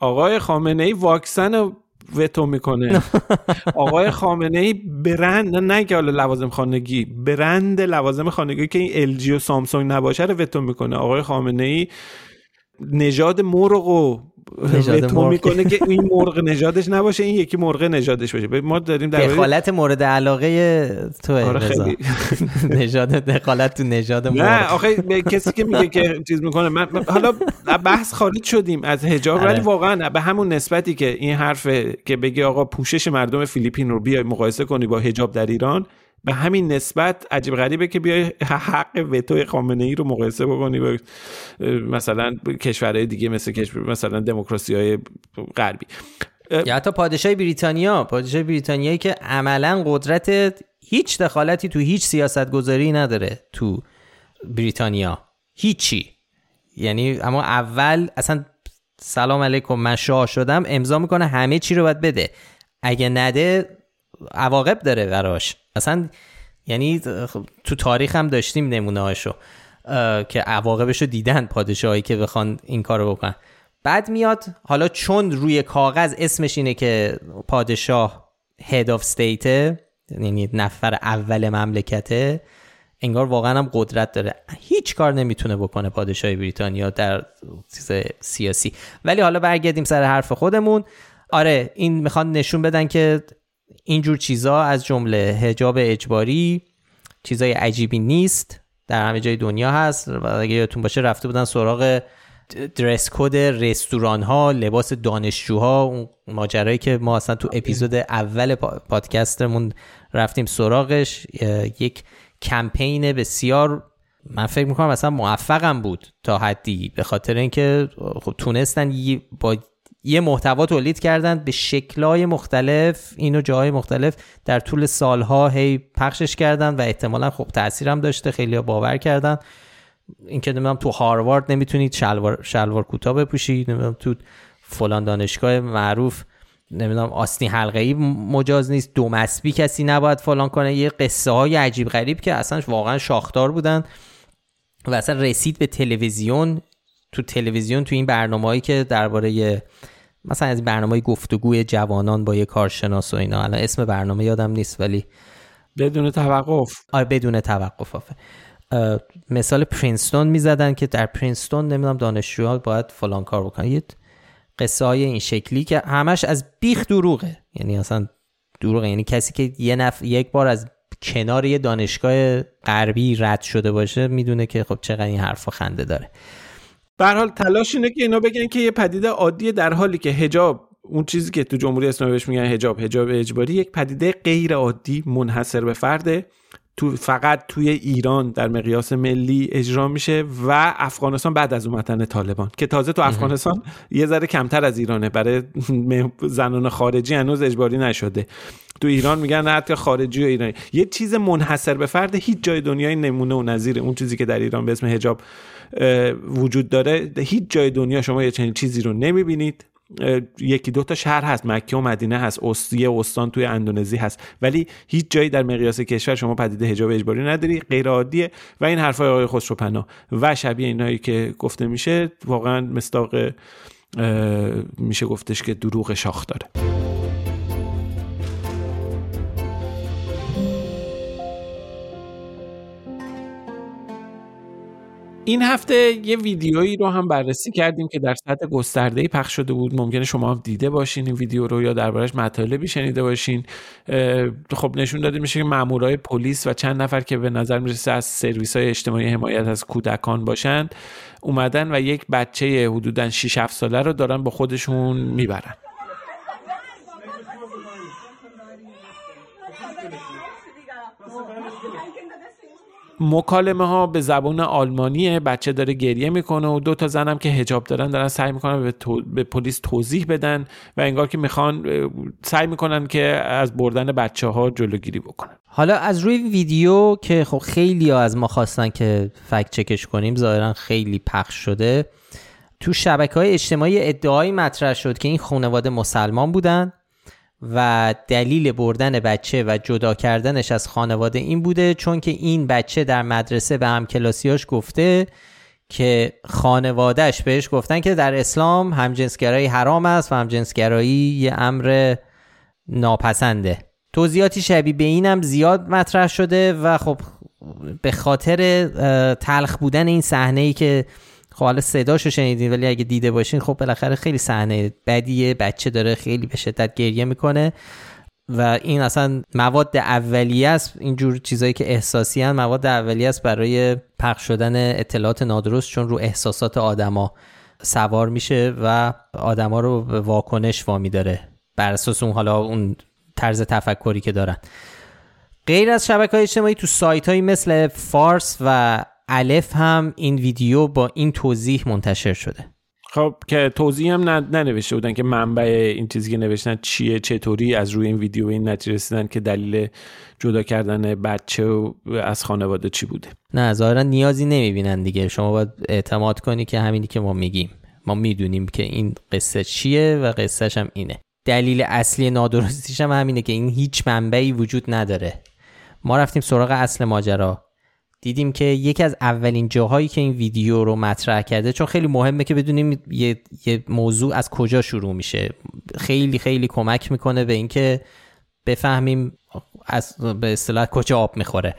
آقای خامنه ای واکسن وتو می‌کنه. آقای خامنه ای برند نه که حالا لوازم خانگی برند لوازم خانگی که این ال جی و سامسونگ نباشه رو وتو می‌کنه. آقای خامنه ای نژاد مرغ و وتو می‌کنه که این مرغ نژادش نباشه این یکی مرغ نژادش باشه. ما داریم در دخالت مورد علاقه تو آره خیلی. نژاد دخالت تو نژاد مرغ. نه آخه کسی که میگه که چیز می‌کنه من حالا بحث خارج شدیم از حجاب ولی آره. واقعا به همون نسبتی که این حرف که بگی آقا پوشش مردم فیلیپین رو بیای مقایسه کنی با حجاب در ایران به همین نسبت عجیب غریبه که بیای حق وتو خامنه ای رو مقایسه بکنی با مثلا کشورهای دیگه مثل کشور مثلا دموکراسی های غربی یا حتی پادشاه بریتانیا پادشاه بریتانیایی که عملا قدرت هیچ دخالتی تو هیچ سیاست گذاری نداره تو بریتانیا. هیچی. یعنی اما اول اصلا سلام علیکم من شدم امضا می‌کنه همه چی رو باید بده. اگه نده عواقب داره براش. اصلا یعنی تو تاریخ هم داشتیم نمونه هاشو که عواقبش رو دیدن پادشاهایی که بخوان این کارو بکنن. بعد میاد حالا چون روی کاغذ اسمش اینه که پادشاه هد آف استیته یعنی نفر اول مملکته انگار واقعا هم قدرت داره. هیچ کار نمی‌تونه بکنه پادشاه بریتانیا در چیز سیاسی. ولی حالا برگردیم سر حرف خودمون. آره این می‌خوان نشون بدن که اینجور چیزا از جمله هجاب اجباری چیزای عجیبی نیست در همه جای دنیا هست و اگه یادتون باشه رفته بودن سراغ درس کد رستوران ها لباس دانشجوها اون ماجرایی که ما اصلا تو اپیزود اول پادکستمون رفتیم سراغش. یک کمپین بسیار من فکر می‌کنم اصلا موفقم بود تا حدی به خاطر اینکه خب تونستن با یه محتوا تولید کردن به شکلهای مختلف اینو جاهای مختلف در طول سالها هی پخشش کردن و احتمالا خب تاثیرم داشته خیلی باور کردن اینکه نمی‌دونم تو هاروارد نمی‌تونید شلوار شلوار کوتاه بپوشید نمی‌دونم تو فلان دانشگاه معروف نمی‌دونم آستین حلقه ای مجاز نیست دو مسبی کسی نباید فلان کنه. یه قصه های عجیب غریب که اصلا واقعا شاخدار بودن و اصلا رسید به تلویزیون. تو تلویزیون تو این برنامه‌ای که درباره مثلا از برنامه گفتگوی جوانان با یه کارشناس و اینا. الان اسم برنامه یادم نیست ولی بدون توقف. آره بدون توقف آفه. مثال پرینستون می‌زدن که در پرینستون نمی‌دونم دانشجوها باید فلان کار بکنن. یه قصه های این شکلی که همش از بیخ دروغه. یعنی اصلا دروغه. یعنی کسی که یه نف... یک بار از کنار یه دانشگاه غربی رد شده باشه می‌دونه که خب چقدر این حرفا خنده داره. به حال تلاش اینه که اینا بگن که یه پدیده عادیه در حالی که حجاب اون چیزی که تو جمهوری اسلامی بهش میگن حجاب حجاب اجباری یک پدیده غیر عادی منحصر به فرده. تو فقط توی ایران در مقیاس ملی اجرا میشه و افغانستان بعد از اومدن طالبان که تازه تو افغانستان یه ذره کمتر از ایرانه. برای زنان خارجی هنوز اجباری نشده. تو ایران میگن نه حتی خارجی و ایرانی. یه چیز منحصر به فرد هیچ جای دنیای نمونه و نظیر اون چیزی که در ایران به اسم حجاب وجود داره. هیچ جای دنیا شما یه چنین چیزی رو نمی‌بینید. یکی دو تا شهر هست. مکه و مدینه هست. استیه استان توی اندونزی هست. ولی هیچ جایی در مقیاس کشور شما پدیده حجاب اجباری نداری. غیر عادیه و این حرفای آقای خسروپنا و شبیه اینایی که گفته میشه واقعا مستاق میشه گفتش که دروغ شاخ داره. این هفته یه ویدیویی رو هم بررسی کردیم که در سطح گسترده پخش شده بود. ممکنه شما هم دیده باشین این ویدیو رو یا دربارش مطالبی شنیده باشین. خب نشون داده میشه که مامورای پلیس و چند نفر که به نظر می‌رسه از سرویس های اجتماعی حمایت از کودکان باشند اومدن و یک بچه حدودا 6 7 ساله رو دارن با خودشون می‌برن. مکالمه ها به زبان آلمانیه بچه داره گریه می‌کنه و دو تا زنم که هجاب دارن دارن سعی می‌کنن به, به پلیس توضیح بدن و انگار که می‌خوان سعی می‌کنن که از بردن بچه ها جلوگیری بکنن. حالا از روی ویدیو که خب خیلی ها از ما خواستن که فکت چکش کنیم ظاهرا خیلی پخش شده. تو شبکه های اجتماعی ادعایی مطرح شد که این خانواده مسلمان بودن. و دلیل بردن بچه و جدا کردنش از خانواده این بوده چون که این بچه در مدرسه به همکلاسیاش گفته که خانوادهش بهش گفتن که در اسلام همجنسگرایی حرام است و همجنسگرایی یه امر ناپسنده. توضیحاتی شبیه به اینم زیاد مطرح شده و خب به خاطر تلخ بودن این صحنه ای که خب حالا صداشو شنیدین ولی اگه دیده باشین خب بالاخره خیلی صحنه بدیه بچه داره خیلی به شدت گریه می‌کنه و این اصلا مواد اولیه است. اینجور چیزایی که احساسی هن مواد اولیه است برای پخش شدن اطلاعات نادرست چون رو احساسات آدما سوار میشه و آدما رو به واکنش وامی داره بر اساس اون حالا اون طرز تفکری که دارن. غیر از شبکه های اجتماعی تو سایت های مثل فارس و الف هم این ویدیو با این توضیح منتشر شده. خب که توضیح هم ننوشته بودن که منبع این چیزی که نوشتن چیه چطوری از روی این ویدیو این نتیجه رسیدن که دلیل جدا کردن بچه و از خانواده چی بوده. نه ظاهرا نیازی نمی‌بینن دیگه. شما باید اعتماد کنی که همینی که ما میگیم. ما می‌دونیم که این قصه چیه و قصهش هم اینه. دلیل اصلی نادرستیش هم همینه که این هیچ منبعی وجود نداره. ما رفتیم سراغ اصل ماجرا. دیدیم که یکی از اولین جاهایی که این ویدیو رو مطرح کرده چون خیلی مهمه که بدونیم یه, یه موضوع از کجا شروع میشه. خیلی خیلی کمک می‌کنه به اینکه بفهمیم از به اصطلاح کجا آب می‌خوره.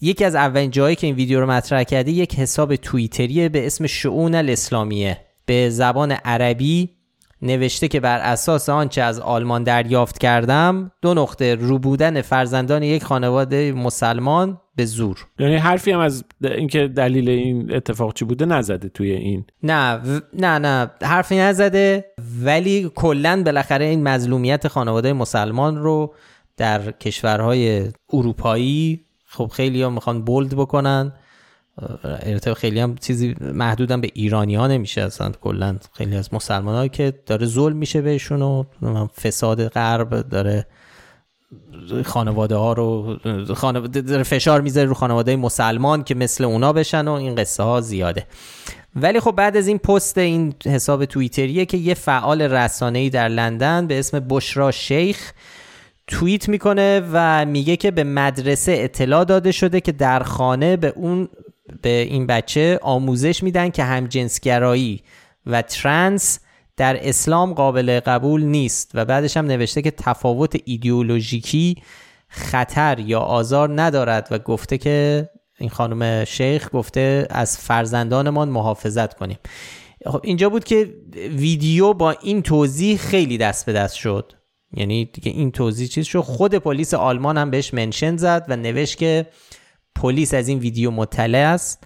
یکی از اولین جاهایی که این ویدیو رو مطرح کرده یک حساب توییتریه به اسم شعون الاسلامیه. به زبان عربی نوشته که بر اساس آنچه از آلمان دریافت کردم دو نقطه رو بودن فرزندان یک خانواده مسلمان به زور. یعنی حرفی هم از اینکه دلیل این اتفاق چی بوده نزده توی این. نه نه نه حرفی نزده ولی کلا بالاخره این مظلومیت خانواده مسلمان رو در کشورهای اروپایی خب خیلی هم می‌خوان بولد بکنن. ارتباط خیلی هم چیزی محدودم به ایرانی ها نمیشه اصلا. کلا خیلی از مسلمان که داره ظلم میشه بهشون و فساد غرب داره خانواده ها رو خانواده فشار می‌ذاره رو خانواده مسلمان که مثل اونا بشن و این قصه ها زیاده. ولی خب بعد از این پست این حساب توییتریه که یه فعال رسانه‌ای در لندن به اسم بشرا شیخ توییت می‌کنه و میگه که به مدرسه اطلاع داده شده که در خانه به اون به این بچه آموزش میدن که همجنسگرایی و ترنس در اسلام قابل قبول نیست و بعدش هم نوشته که تفاوت ایدئولوژیکی خطر یا آزار ندارد و گفته که این خانم شیخ گفته از فرزندانمان محافظت کنیم. خب اینجا بود که ویدیو با این توضیح خیلی دست به دست شد. یعنی دیگه این توضیح چیز شد. خود پلیس آلمان هم بهش منشن زد و نوشت که پلیس از این ویدیو مطلع است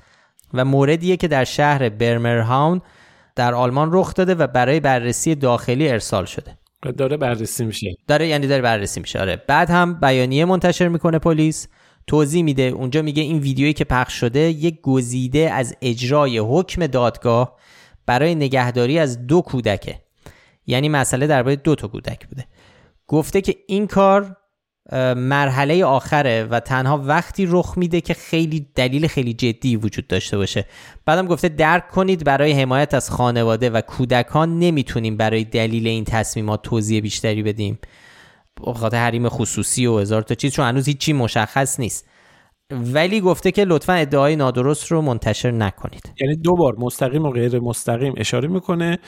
و موردیه که در شهر برمرهاون در آلمان رخ داده و برای بررسی داخلی ارسال شده. داره بررسی میشه. داره یعنی داره بررسی میشه. آره. بعد هم بیانیه منتشر می‌کنه پلیس. توضیح میده. اونجا میگه این ویدیویی که پخش شده یک گزیده از اجرای حکم دادگاه برای نگهداری از دو کودکه. یعنی مسئله درباره دو تا کودک بوده. گفته که این کار مرحله آخره و تنها وقتی رخ میده که خیلی دلیل خیلی جدی وجود داشته باشه. بعدم گفته درک کنید برای حمایت از خانواده و کودکان نمی‌تونیم برای دلیل این تصمیمات توضیح بیشتری بدیم. خاطر حریم خصوصی و هزار تا چیز چون هنوز هیچی مشخص نیست. ولی گفته که لطفا ادعای نادرست رو منتشر نکنید. یعنی دو بار مستقیم و غیر مستقیم اشاره می‌کنه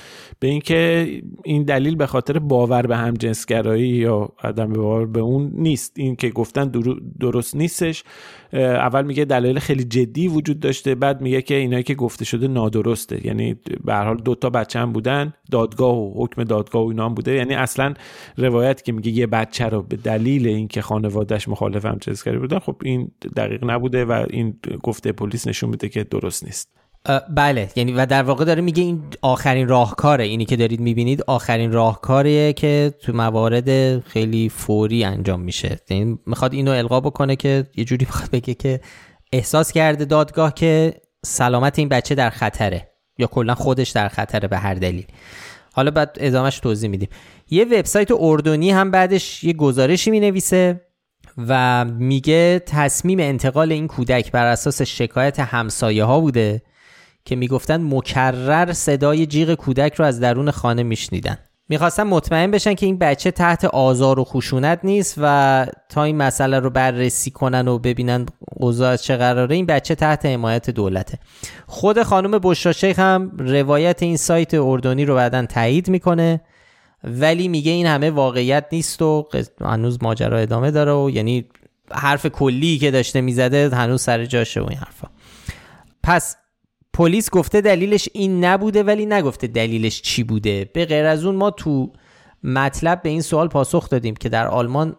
به اینکه این دلیل به خاطر باور به هم جنسگرایی یا عدم باور به اون نیست. این که گفتن درست نیستش. اول میگه دلایل خیلی جدی وجود داشته بعد میگه که اینایی که گفته شده نادرسته. یعنی به هر حال دو تا بچه هم بودن دادگاه و حکم دادگاه و اینا هم بوده. یعنی اصلا روایت که میگه یه بچه رو به دلیل اینکه خانوادهش مخالف هم جنسگرایی بودن خب این دقیق نبوده و این گفته پلیس نشون میده که درست نیست. بله. یعنی و در واقع داره میگه این آخرین راهکاره. اینی که دارید می‌بینید آخرین راهکاریه که تو موارد خیلی فوری انجام میشه. یعنی می‌خواد اینو القا بکنه که یه جوری می‌خواد بگه که احساس کرده دادگاه که سلامت این بچه در خطره یا کلا خودش در خطره به هر دلیل. حالا بعد ادامهش توضیح میدیم. یه وبسایت اردنی هم بعدش یه گزارشی می‌نویسه و میگه تصمیم انتقال این کودک بر اساس شکایت همسایه ها بوده. که می‌گفتن مکرر صدای جیغ کودک رو از درون خانه میشنیدن. می‌خواستن مطمئن بشن که این بچه تحت آزار و خشونت نیست و تا این مسئله رو بررسی کنن و ببینن اوضاع چه قراره این بچه تحت حمایت دولته. خود خانم بشرا شیخ هم روایت این سایت اردنی رو بعدا تایید می‌کنه ولی میگه این همه واقعیت نیست و هنوز ماجرا ادامه داره و یعنی حرف کلی که داشته می‌زده هنوز سر جاشه و این حرفا. پس پلیس گفته دلیلش این نبوده ولی نگفته دلیلش چی بوده. به غیر از اون ما تو مطلب به این سوال پاسخ دادیم که در آلمان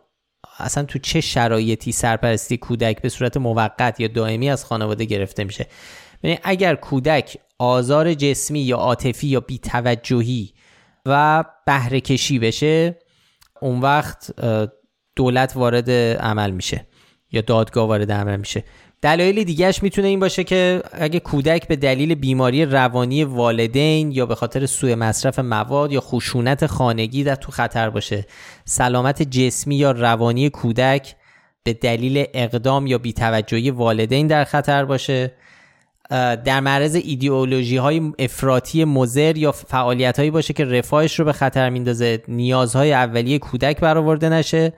اصلا تو چه شرایطی سرپرستی کودک به صورت موقت یا دائمی از خانواده گرفته میشه. یعنی اگر کودک آزار جسمی یا عاطفی یا بیتوجهی و بهره کشی بشه اون وقت دولت وارد عمل میشه یا دادگاه وارد عمل میشه. دلایل دیگهش می‌تونه این باشه که اگه کودک به دلیل بیماری روانی والدین یا به خاطر سوء مصرف مواد یا خشونت خانگی در تو خطر باشه. سلامت جسمی یا روانی کودک به دلیل اقدام یا بیتوجهی والدین در خطر باشه. در معرض ایدئولوژی های افراطی مزر یا فعالیت هایی باشه که رفاهش رو به خطر میندازه. نیازهای اولیه کودک برآورده نشه.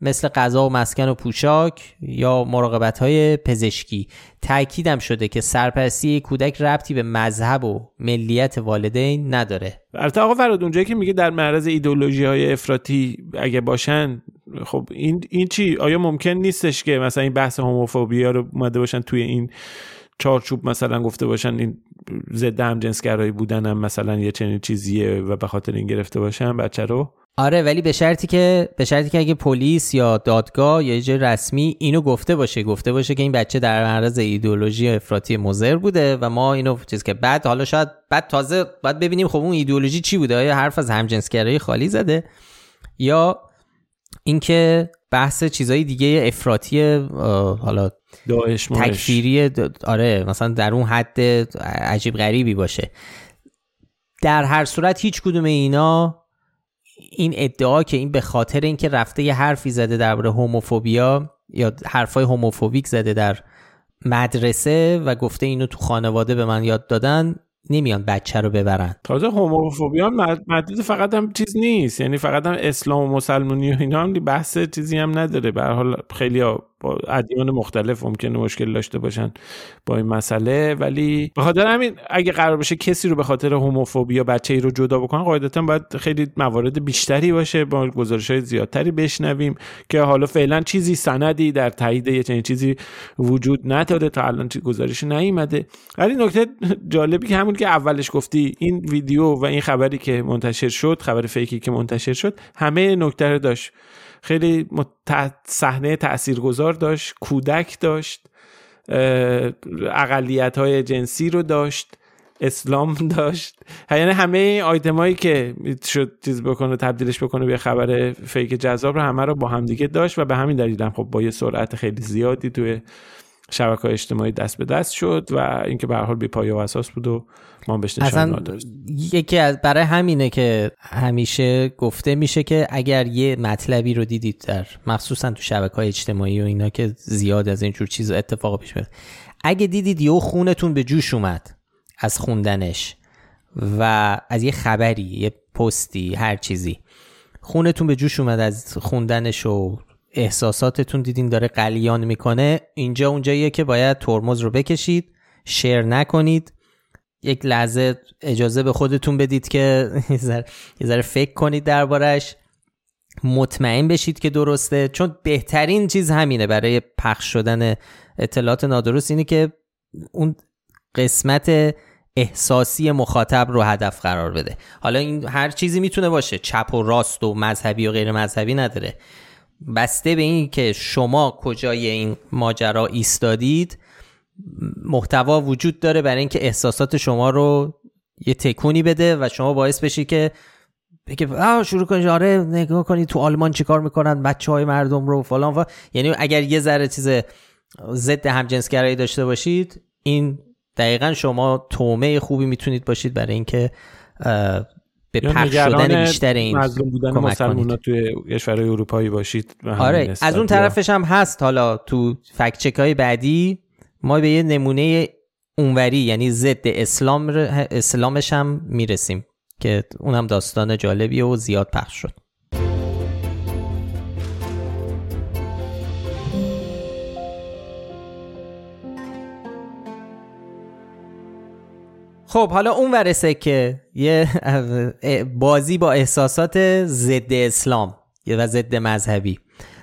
مثل غذا و مسکن و پوشاک یا مراقبت های پزشکی. تاکیدم شده که سرپرستی کودک ربطی به مذهب و ملیت والدین نداره. البته آقا فراد اونجایی که میگه در معرض ایدولوژی های افراطی اگه باشن خب این این چی؟ آیا ممکن نیستش که مثلا این بحث هوموفوبیا رو اومده باشن توی این چارچوب مثلا گفته باشن این ضد همجنسگرایی بودن هم مثلا یه چنین چیزیه و به خاطر این گرفته باشن؟ بچه رو؟ آره ولی به شرطی که به شرطی که اگه پلیس یا دادگاه یا یه رسمی اینو گفته باشه گفته باشه که این بچه در معرض ایدئولوژی افراطی مضر بوده و ما اینو چیز که بعد حالا شاید بعد تازه باید ببینیم خب اون ایدئولوژی چی بوده؟ آیا حرف از همجنسگرایی خالی زده؟ یا اینکه بحث چیزای دیگه افراطی حالا داعش تکفیری آره مثلا در اون حد عجیب غریبی باشه. در هر صورت هیچ کدوم اینا این ادعا که این به خاطر اینکه رفته یه حرفی زده درباره هوموفوبیا یا حرفای هوموفوبیک زده در مدرسه و گفته اینو تو خانواده به من یاد دادن نمیان بچه رو ببرن. تازه هوموفوبیا محدود فقط هم چیز نیست. یعنی فقط هم اسلام و مسلمانی و اینا هم بحث چیزی هم نداره. به حال خیلی ادیان مختلف ممکنه مشکل داشته باشن با این مسئله. ولی به خاطر همین اگه قرار بشه کسی رو به خاطر هوموفوبیا بچه ای رو جدا بکنن قاعدتا باید خیلی موارد بیشتری باشه با گزارش های زیادتری بشنویم که حالا فعلا چیزی سندی در تایید یه چنین چیزی وجود نداره تا الان گزارش نیومده. ولی نکته جالبی که همون که اولش گفتی این ویدیو و این خبری که منتشر شد خبر فیکی که منتشر شد همه نکته رو داشت. خیلی صحنه تاثیرگذار داشت کودک داشت اقلیت های جنسی رو داشت اسلام داشت. یعنی همه آیتمایی که شد چیز بکنه تبدیلش بکنه به خبر فیک جذاب رو همه رو با همدیگه داشت و به همین دلیل هم خب با یه سرعت خیلی زیادی توی شبکه های اجتماعی دست به دست شد و اینکه به هر حال بی پایه و اساس بود و ما بهش نشان یکی از برای همینه که همیشه گفته میشه که اگر یه مطلبی رو دیدید در مخصوصا تو شبکه های اجتماعی و اینا که زیاد از اینجور چیز اتفاق پیش میاد. اگه دیدید یه خونتون به جوش اومد از خوندنش و از یه خبری یه پستی هر چیزی خونتون به جوش اومد از خوندنش و احساساتتون دیدین داره قلیان می‌کنه. اینجا اونجاییه که باید ترمز رو بکشید شیر نکنید. یک لحظه اجازه به خودتون بدید که یه ذره فکر کنید دربارش مطمئن بشید که درسته. چون بهترین چیز همینه برای پخش شدن اطلاعات نادرست اینه که اون قسمت احساسی مخاطب رو هدف قرار بده. حالا این هر چیزی می‌تونه باشه. چپ و راست و مذهبی و غیر مذهبی نداره. بسته به این که شما کجای این ماجرا ایستادید محتوا وجود داره برای اینکه احساسات شما رو یه تکونی بده و شما باعث بشی که بگه شروع کنید آره نگاه کنید تو آلمان چیکار می‌کنن بچه های مردم رو فلان و یعنی اگر یه ذره چیز ضد همجنسگرایی داشته باشید این دقیقا شما تومه خوبی می‌تونید باشید برای اینکه به پخش شدن بیشتر این مظلوم بودن مسلمان توی کشورهای اروپایی باشید آره از اون طرفش هم هست حالا تو فکچک های بعدی ما به یه نمونه اونوری یعنی ضد اسلام اسلامش هم می‌رسیم که اونم داستان جالبیه و زیاد پخش شد. خب حالا اون ورسه که یه بازی با احساسات ضد اسلام و ضد مذهبی.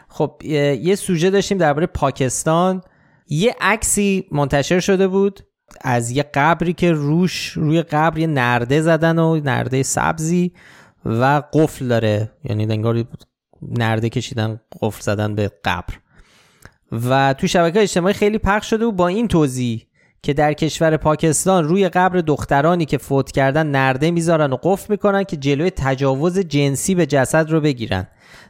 خب یه سوژه داشتیم درباره پاکستان. یه عکسی منتشر شده بود از یه قبری که روش روی قبر یه نرده زدن و نرده سبزی و قفل داره. یعنی انگار نرده کشیدن قفل زدن به قبر. و تو شبکه اجتماعی خیلی پخش شده و با این توضیح که در کشور پاکستان روی قبر دخترانی که فوت کردن نرده می‌ذارن و قفل می‌کنن که جلوی تجاوز جنسی به جسد رو بگیرن.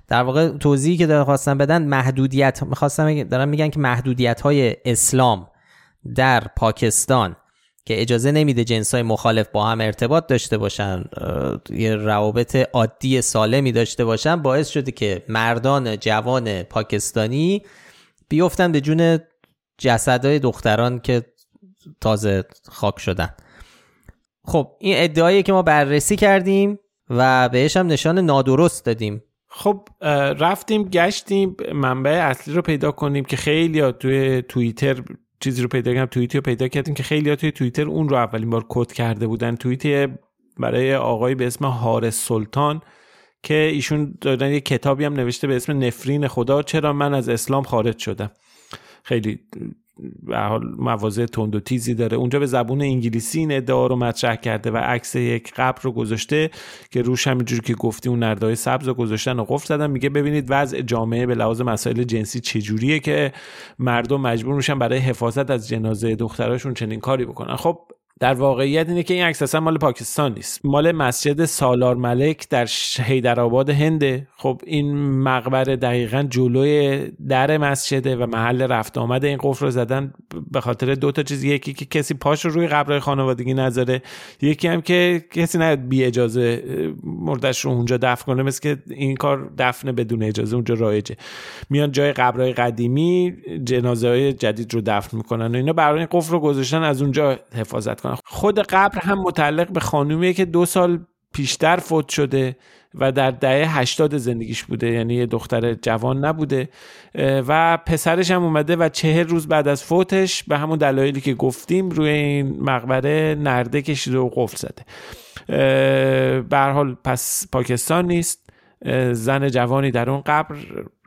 در واقع توضیحی که دارن خواستن بدن محدودیت می‌خواستم دارن میگن که محدودیت های اسلام در پاکستان که اجازه نمیده جنس های مخالف با هم ارتباط داشته باشن یه روابط عادی سالمی داشته باشن باعث شده که مردان جوان پاکستانی بیفتن به جون جسدهای دختران که تازه خاک شدن. خب این ادعایی که ما بررسی کردیم و بهش هم نشان نادرست دادیم. خب رفتیم گشتیم منبع اصلی رو پیدا کنیم که خیلی ها توی توییتر چیزی رو پیدا کردیم توییتی رو پیدا کردیم که خیلی ها توی توییتر اون رو اولین بار کد کرده بودن. توییتی برای آقای به اسم حارس سلطان که ایشون دادن یه کتابی هم نوشته به اسم نفرین خدا چرا من از اسلام خارج شدم. خیلی به حال مواضع تند و تیزی داره. اونجا به زبون انگلیسی این ادعا رو مطرح کرده و عکس یک قبر رو گذاشته که روش همینجوری که گفتی اون نردای سبز رو گذاشتن و قفل زدن. میگه ببینید وضع جامعه به لحاظ مسائل جنسی چجوریه که مردم مجبور میشن برای حفاظت از جنازه دختراشون چنین کاری بکنن. خب در واقعیت اینه که این عکس اصلا مال پاکستان نیست. مال مسجد سالار ملک در حیدرآباد هنده. خب این مقبره دقیقا جلوی در مسجده و محل رفت آمد این قفل رو زدن به خاطر دو تا چیز. یکی که کسی پاش رو روی قبر خانوادگی نذاره. یکی هم که کسی نیاد بی اجازه مردش رو اونجا دفن کنه مثل که این کار دفن بدون اجازه اونجا رایجه. میان جای قبرهای قدیمی جنازه های جدید رو دفن می‌کنن و اینا. برای این قفل رو گذاشتن از اونجا حفاظت کنن خود قبر هم متعلق به خانومیه که دو سال پیشتر فوت شده و در دهه 80 زندگیش بوده یعنی یه دختر جوان نبوده و پسرش هم اومده و چهر روز بعد از فوتش به همون دلایلی که گفتیم روی این مقبره نرده کشیده و قفل زده. به حال پس پاکستان نیست زن جوانی در اون قبر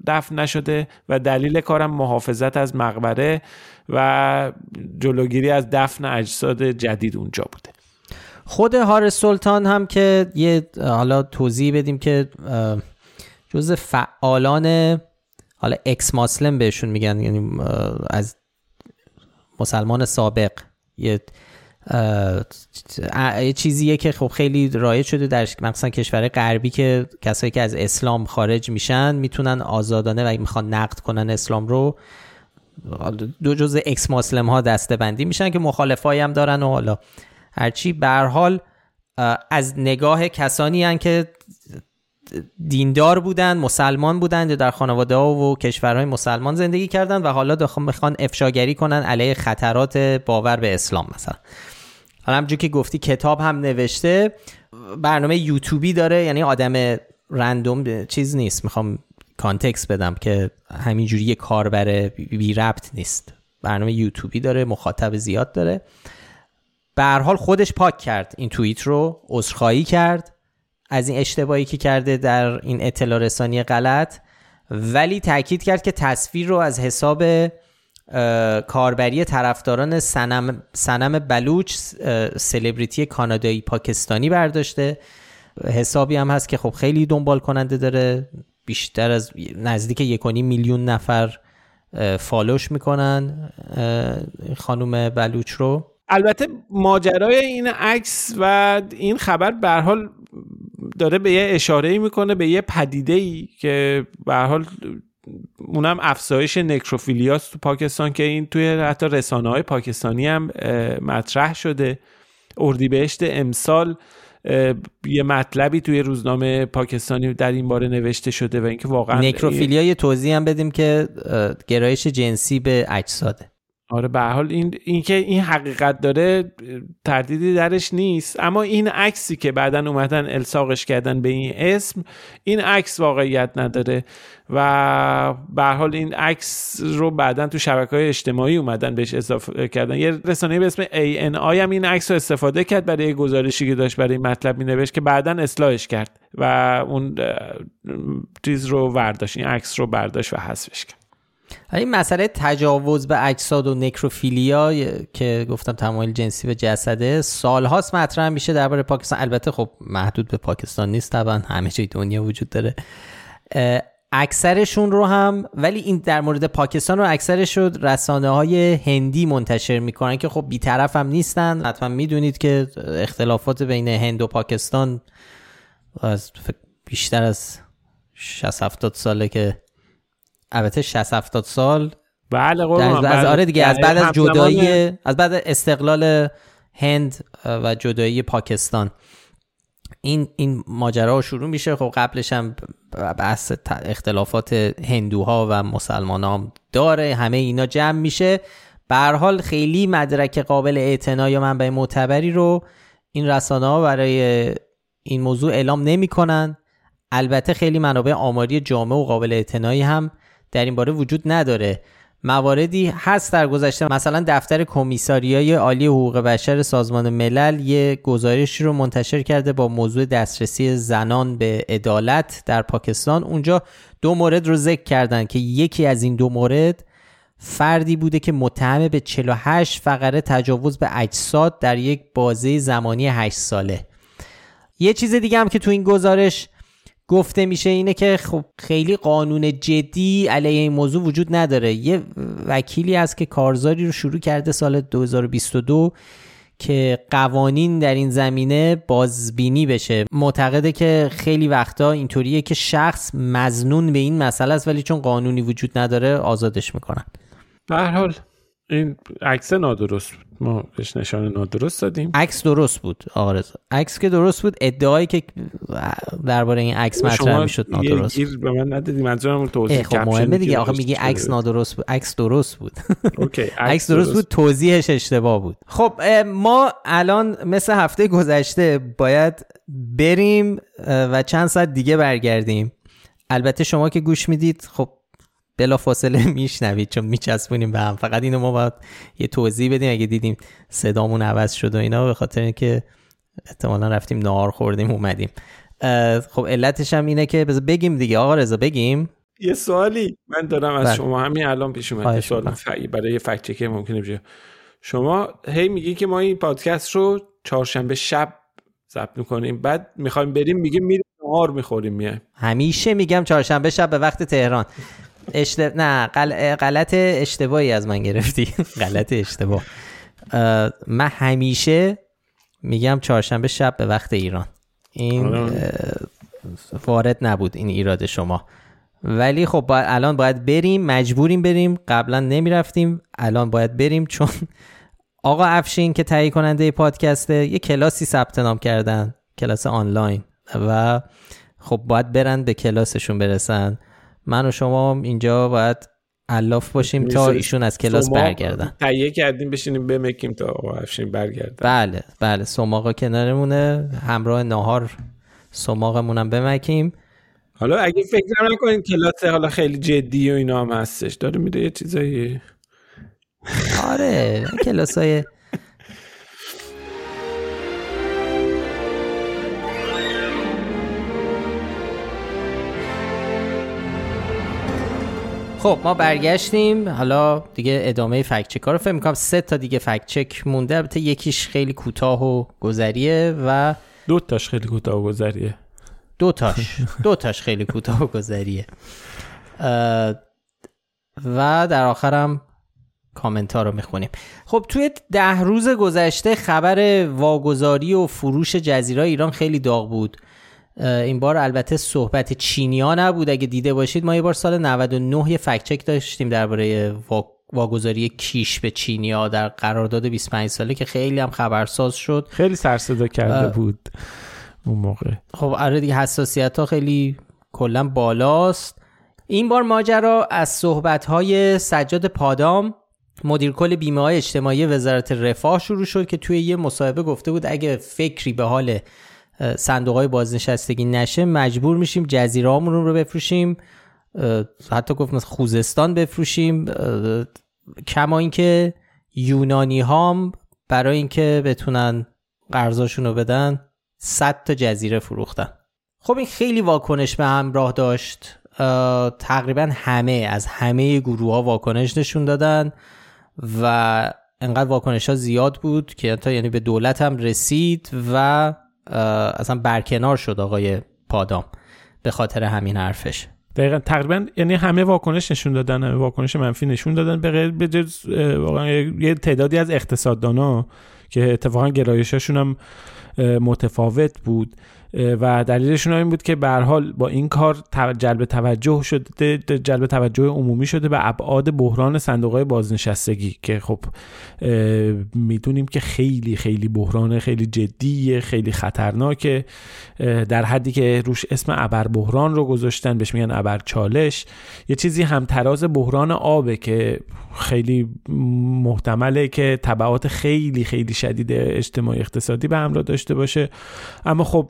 دفن نشده و دلیل کارم محافظت از مقبره و جلوگیری از دفن اجساد جدید اونجا بوده. خود هریس سلطان هم که یه حالا توضیح بدیم که جز فعالان حالا ex-Muslim بهشون میگن یعنی از مسلمان سابق. یه یه چیزیه که خب خیلی رایج شده در مثلا کشور غربی که کسایی که از اسلام خارج میشن می‌تونن آزادانه و می‌خوان نقد کنن اسلام رو جزو جز ex-Muslim ها دسته بندی میشن که مخالفایی هم دارن و حالا. هرچی به حال از نگاه کسانی هن که دیندار بودن مسلمان بودن در خانواده ها و کشورهای مسلمان زندگی کردن و حالا می‌خوان افشاگری کنن علیه خطرات باور به اسلام مثلا. حالا همجور که گفتی کتاب هم نوشته برنامه یوتیوبی داره یعنی آدم رندوم چیز نیست. می‌خوام کانتکس بدم که همینجوری یه کاربر بی ربط نیست. برنامه یوتیوبی داره مخاطب زیاد داره. به حال خودش پاک کرد. این توییت رو عذرخواهی کرد از این اشتباهی که کرده در این اطلاع رسانی غلط ولی تاکید کرد که تصویر رو از حساب کاربری طرفداران سنم, سنم بلوچ سلبریتی کانادایی پاکستانی برداشته. حسابی هم هست که خب خیلی دنبال کننده داره. بیشتر از نزدیک یکونی میلیون نفر فالوش می‌کنن خانوم بلوچ رو. البته ماجرای این عکس و این خبر به حال داره به یه اشاره می‌کنه به یه پدیده ای که به حال اونم افزایش نکروفیلیاست تو پاکستان که این توی حتی رسانه های پاکستانی هم مطرح شده. اردیبهشت امسال یه مطلبی توی روزنامه پاکستانی در این باره نوشته شده و اینکه واقعا نکروفیلیا یه توضیح هم بدیم که گرایش جنسی به اجساده آره به حال این اینکه این حقیقت داره تردیدی درش نیست. اما این عکسی که بعدا اومدن الساقش کردن به این اسم این عکس واقعیت نداره. و به حال این عکس رو بعدا تو شبکه های اجتماعی اومدن بهش اضافه کردن. یه رسانه به اسم ANI هم این عکس رو استفاده کرد برای گزارشی که داشت برای مطلب می نوشت که بعدا اصلاحش کرد و اون چیز رو برداشت این عکس رو برداشت و حذفش کرد. این مسئله تجاوز به اجساد و نکروفیلیا که گفتم تمایل جنسی به جسده سالهاست مطرح میشه درباره پاکستان. البته خب محدود به پاکستان نیست طبعا همه جای دنیا وجود داره. اکثرشون رو هم ولی این در مورد پاکستان رو اکثرش رو رسانه های هندی منتشر می‌کنن که خب بیطرف هم نیستن. حتما می‌دونید که اختلافات بین هند و پاکستان از بیشتر از 60 70 ساله که البته 60 70 سال. بله از, از آره دیگه از بعد از جدایی از بعد استقلال هند و جدایی پاکستان. این این ماجرا شروع میشه. خب قبلش هم بحث اختلافات هندوها و مسلمان هم داره. همه اینا جمع میشه. به حال خیلی مدرک قابل اعتنا یا منبع معتبری رو این رسانه ها برای این موضوع اعلام نمی‌کنن. البته خیلی منابع آماری جامع و قابل اعتنایی هم در این باره وجود نداره. مواردی هست در گذشته. مثلا دفتر کمیساریای عالی حقوق بشر سازمان ملل یه گزارشی رو منتشر کرده با موضوع دسترسی زنان به عدالت در پاکستان. اونجا دو مورد رو ذکر کردن که یکی از این دو مورد فردی بوده که متهم به 48 فقره تجاوز به اجساد در یک بازه زمانی 8 ساله. یه چیز دیگه هم که تو این گزارش گفته میشه اینه که خب خیلی قانون جدی علیه این موضوع وجود نداره. یه وکیلی هست که کارزاری رو شروع کرده سال 2022 که قوانین در این زمینه بازبینی بشه. معتقده که خیلی وقتا اینطوریه که شخص مزنون به این مسئله است ولی چون قانونی وجود نداره آزادش می‌کنن. به حال این عکس نادرست بود. ما بهش نشان نادرست دادیم. عکس درست بود آقا عکس که درست بود ادعایی که درباره این عکس مطرح می‌شد نادرست گیر به من ندادی منظورم توضیح خب مهمه دیگه. آخه میگی عکس نادرست بود. عکس درست بود. عکس درست بود توضیحش اشتباه بود. خب ما الان مثل هفته گذشته باید بریم و چند ساعت دیگه برگردیم. البته شما که گوش می‌دید خب بلا فاصله میشنوید چون میچسبونیم به هم. فقط اینو ما باید یه توضیح بدیم. اگه دیدیم صدامون عوض شد و اینا به خاطر اینکه احتمالا رفتیم نهار خوردیم اومدیم. خب علتش هم اینه که بگیم دیگه. آقا رضا بگیم. یه سوالی من دارم از بله. شما. همین الان پیش اومد سوال برای یه فکت چک ممکنه بشه. شما هی میگی که ما این پادکست رو چهارشنبه شب ضبط می‌کنیم. بعد می‌خوایم بریم میگیم میریم نهار می‌خوریم میایم. همیشه میگم چهارشنبه شب به وقت تهران. اشت... نه غلط اشتباهی از من گرفتی. غلط اشتباه. من همیشه میگم چهارشنبه شب به وقت ایران. این آره. وارد نبود این ایراد شما. ولی خب الان باید بریم مجبوریم بریم. قبلا نمی‌رفتیم الان باید بریم چون آقا افشین که تهیه کننده پادکسته یه کلاسی ثبت نام کردن کلاس آنلاین و خب باید برن به کلاسشون برسن. من و شما اینجا باید علاف باشیم تا ایشون از کلاس برگردن. تهیه کردیم بشینیم بمکیم تا افشین برگردن بله بله. سماقا کنارمونه. همراه ناهار سماقمونم بمکیم. حالا اگه فکر نکنین کلاس حالا خیلی جدی و اینا هم هستش داره میده یه چیزایی. آره کلاس های خب ما برگشتیم. حالا دیگه ادامه فکت چک رو فکر می‌کنم سه تا دیگه فکت چک مونده. البته یکیش خیلی کوتاه و گذریه و دو تاش خیلی کوتاه و گذریه. دو تاش. دو تاش خیلی کوتاه و گذریه. و در آخرم کامنت ها رو می‌خونیم. خب توی ده روز گذشته خبر واگذاری و فروش جزیره ایران خیلی داغ بود. این بار البته صحبت چینیا نبود. اگه دیده باشید ما یه بار سال 99 یه فکچک داشتیم درباره واگذاری کیش به چینیا در قرارداد 25 ساله که خیلی هم خبرساز شد. خیلی سرصدا کرده بود اون موقع. خب آره دیگه حساسیت ها خیلی کلا بالاست. این بار ماجرا از صحبت های سجاد پادام مدیر کل بیمه های اجتماعی وزارت رفاه شروع شد که توی یه مصاحبه گفته بود اگه فکری به حال صندوق های بازنشستگی نشه مجبور میشیم جزیره رو بفروشیم حتی گفت مثل خوزستان بفروشیم کما اینکه یونانی هم برای اینکه بتونن قرضاشون رو بدن 100 تا جزیره فروختن. خب این خیلی واکنش به همراه داشت. تقریبا همه از همه گروه ها واکنش نشون دادن و انقدر واکنش ها زیاد بود که تا یعنی به دولت هم رسید و اصلا برکنار شد آقای پادام به خاطر همین حرفش. دقیقا تقریبا یعنی همه واکنش نشون دادن همه واکنش منفی نشون دادن. به غیر به جز یه تعدادی از اقتصاددانا که اتفاقا گرایشاشون هم متفاوت بود. و دلیلشون این بود که به حال با این کار جلب توجه شده جلب توجه عمومی شده به ابعاد بحران صندوق های بازنشستگی که خب می‌دونیم که خیلی خیلی بحران خیلی جدیه خیلی خطرناکه در حدی که روش اسم ابر بحران رو گذاشتن بهش میگن ابر چالش. یه چیزی همتراز بحران آبه که خیلی محتمله که تبعات خیلی خیلی شدید اجتماعی اقتصادی به همراه داشته باشه. اما خب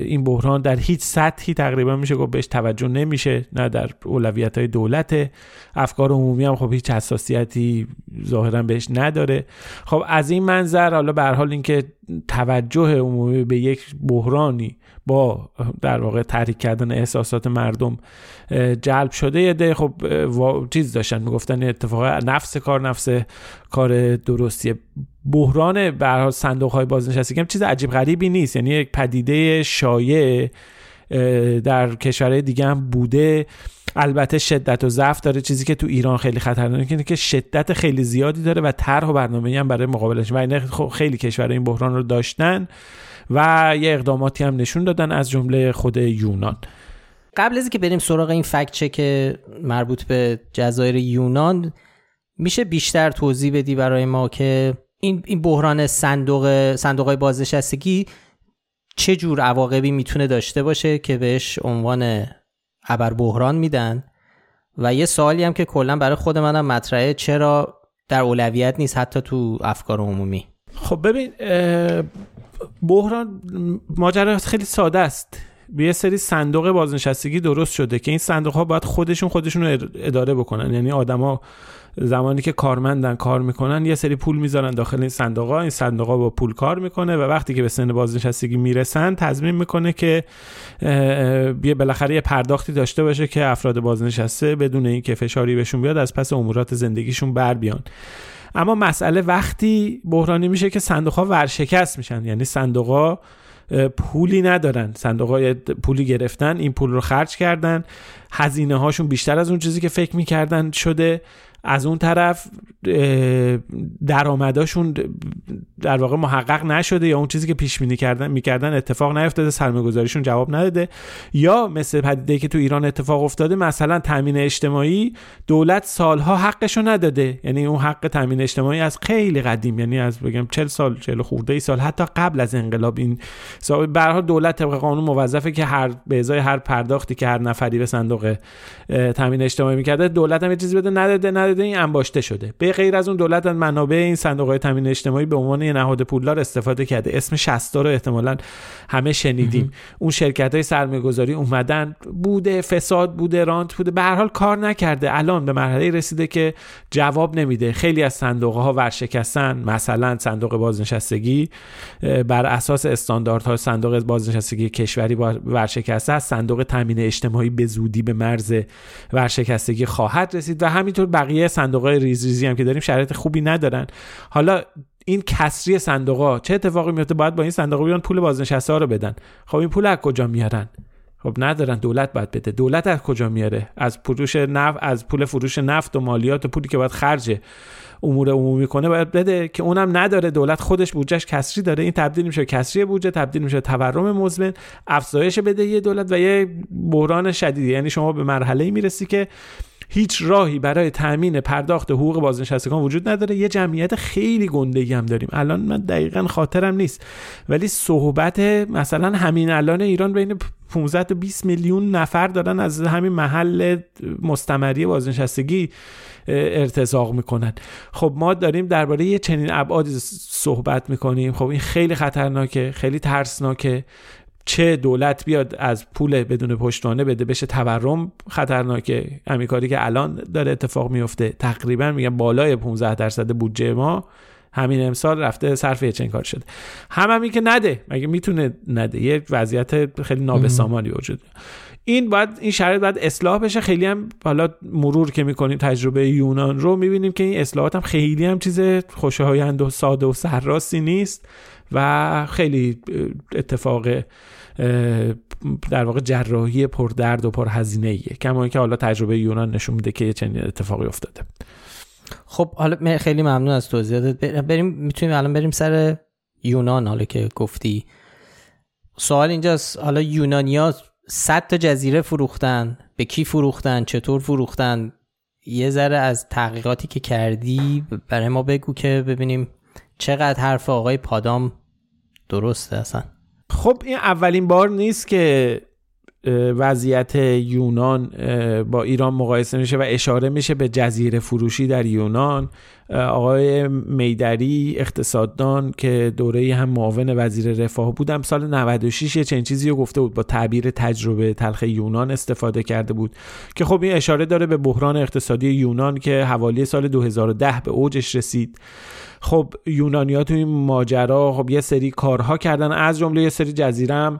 این بحران در هیچ سطحی تقریبا میشه گفت بهش توجه نمیشه نه در اولویت های دولت افکار عمومی هم خب هیچ حساسیتی ظاهرا بهش نداره. خب از این منظر حالا به حال اینکه توجه عمومی به یک بحرانی با در واقع تحریک کردن احساسات مردم جلب شده یه ده خب چیز داشتن می‌گفتن اتفاق نفس کار نفس کار درستیه. بحران به صندوق های بازنشستگی هم چیز عجیب غریبی نیست. یعنی یک پدیده شایع در کشورهای دیگه هم بوده. البته شدت و ضعف داره. چیزی که تو ایران خیلی خطرناکه اینه که شدت خیلی زیادی داره و طرح و برنامه‌ای هم برای مقابلش. و خب خیلی کشورها این بحران رو داشتن و یه اقداماتی هم نشون دادن از جمله خود یونان. قبل از که بریم سراغ این فکت چک مربوط به جزایر یونان میشه بیشتر توضیح بدی برای ما که این این بحران صندوق صندوق بازنشستگی چه جور عواقبی می‌تونه داشته باشه که بهش عنوان ابر بحران میدن؟ و یه سوالی هم که کلا برای خود منم مطرحه چرا در اولویت نیست حتی تو افکار عمومی؟ خب ببین بحران ماجرا خیلی ساده است. یه سری صندوق بازنشستگی درست شده که این صندوق ها باید خودشون خودشون رو اداره بکنن. یعنی آدما زمانی که کارمندن کار می‌کنن یه سری پول می‌ذارن داخل این صندوق ها این صندوق ها با پول کار می‌کنه و وقتی که به سن بازنشستگی می‌رسن تضمین می‌کنه که یه بالاخره یه پرداختی داشته باشه که افراد بازنشسته بدون اینکه فشاری بهشون بیاد از پس امورات زندگیشون بر بیان. اما مسئله وقتی بحرانی میشه که صندوق ها ورشکست میشن. یعنی صندوق ها پولی ندارن. صندوق های پولی گرفتن این پول رو خرج کردن. هزینه هاشون بیشتر از اون چیزی که فکر می‌کردن شده. از اون طرف درآمداشون در واقع محقق نشده یا اون چیزی که پیش بینی کردن می‌کردن اتفاق نیفتاده سرمایه‌گذاریشون جواب نداده. یا مثل پدیده که تو ایران اتفاق افتاده مثلا تامین اجتماعی دولت سالها حقشو نداده. یعنی اون حق تامین اجتماعی از خیلی قدیم یعنی از بگم 40 سال 40 خورده ای سال حتی قبل از انقلاب این به دولت طبق قانون موظفه که هر به ازای هر پرداختی که هر نفری به صندوق تامین اجتماعی می‌کرده دولت هم یه چیزی بده نداده نداده. این انباشته شده. به غیر از اون دولت از منابع این صندوق های تامین اجتماعی به عنوان یه نهاد پولدار استفاده کرده. اسم 60 رو احتمالا همه شنیدیم. اون شرکت های سرمایه گذاری اومدن. بوده فساد بوده رانت بوده. به هر حال کار نکرده. الان به مرحله رسیده که جواب نمیده. خیلی از صندوق ها ورشکستن. مثلا صندوق بازنشستگی بر اساس استانداردهای صندوق بازنشستگی کشوری ورشکسته است صندوق تامین اجتماعی به زودی به مرز ورشکستگی خواهد رسید و همینطور بقیه صندوق های ریز ریزی هم که داریم شرایط خوبی ندارن. حالا این کسری صندوق ها چه اتفاقی میفته؟ باید با این صندوق بیان پول بازنشسته ها رو بدن. خب این پول از کجا میارن؟ خب ندارن دولت باید بده. دولت از کجا میاره؟ از فروش نفت از پول فروش نفت و مالیات و پولی که باید خرج امور عمومی کنه باید بده که اونم نداره. دولت خودش بودجهش کسری داره. این تبدیل میشه کسری بودجه تبدیل میشه تورم مزمن. افزایش بده یه دولت و یه بحران شدیدی. یعنی شما به مرحله می‌رسی که هیچ راهی برای تامین پرداخت حقوق بازنشستگان وجود نداره. یه جمعیت خیلی گنده هم داریم. الان من دقیقا خاطرم نیست. ولی صحبت مثلا همین الان ایران بین 15 تا 20 میلیون نفر دارن از همین محل مستمری بازنشستگی ارتزاق می‌کنن. خب ما داریم درباره یه چنین ابعادی صحبت می‌کنیم. خب این خیلی خطرناکه خیلی ترسناکه. چه دولت بیاد از پول بدون پشتوانه بده بشه تورم خطرناکه. همین کاری که الان داره اتفاق میفته. تقریبا میگم بالای 15 درصد بودجه ما. همین امسال رفته صرف یه چنین کار شده. هم همین که نده. مگه می‌تونه نده؟ یه وضعیت خیلی نابسامانی وجود این باید این شرایط باید اصلاح بشه. خیلی هم حالا مرور که می‌کنیم تجربه یونان رو می‌بینیم که این اصلاحات هم خیلی هم چیز خوشایند و ساده و سرراستی نیست و خیلی اتفاق در واقع جراحی پردرد و پرهزینه ایه کما اینکه حالا تجربه یونان نشون میده که چنین اتفاقی افتاده. خب حالا خیلی ممنون از توضیحاتت بریم می‌تونیم الان بریم سر یونان حالا که گفتی. سوال اینجاست حالا یونانیا 100 تا جزیره فروختن به کی فروختن چطور فروختن؟ یه ذره از تحقیقاتی که کردی برای ما بگو که ببینیم چقدر حرف آقای پادام درسته اصلا. خب این اولین بار نیست که وضعیت یونان با ایران مقایسه میشه و اشاره میشه به جزیره فروشی در یونان. آقای میدری اقتصاددان که دوره هم معاون وزیر رفاه بودم سال 96 یه چنین چیزی رو گفته بود با تعبیر تجربه تلخ یونان استفاده کرده بود که خب این اشاره داره به بحران اقتصادی یونان که حوالی سال 2010 به اوجش رسید. خب یونانیا تو این ماجرا خب یه سری کارها کردن از جمله یه سری جزیره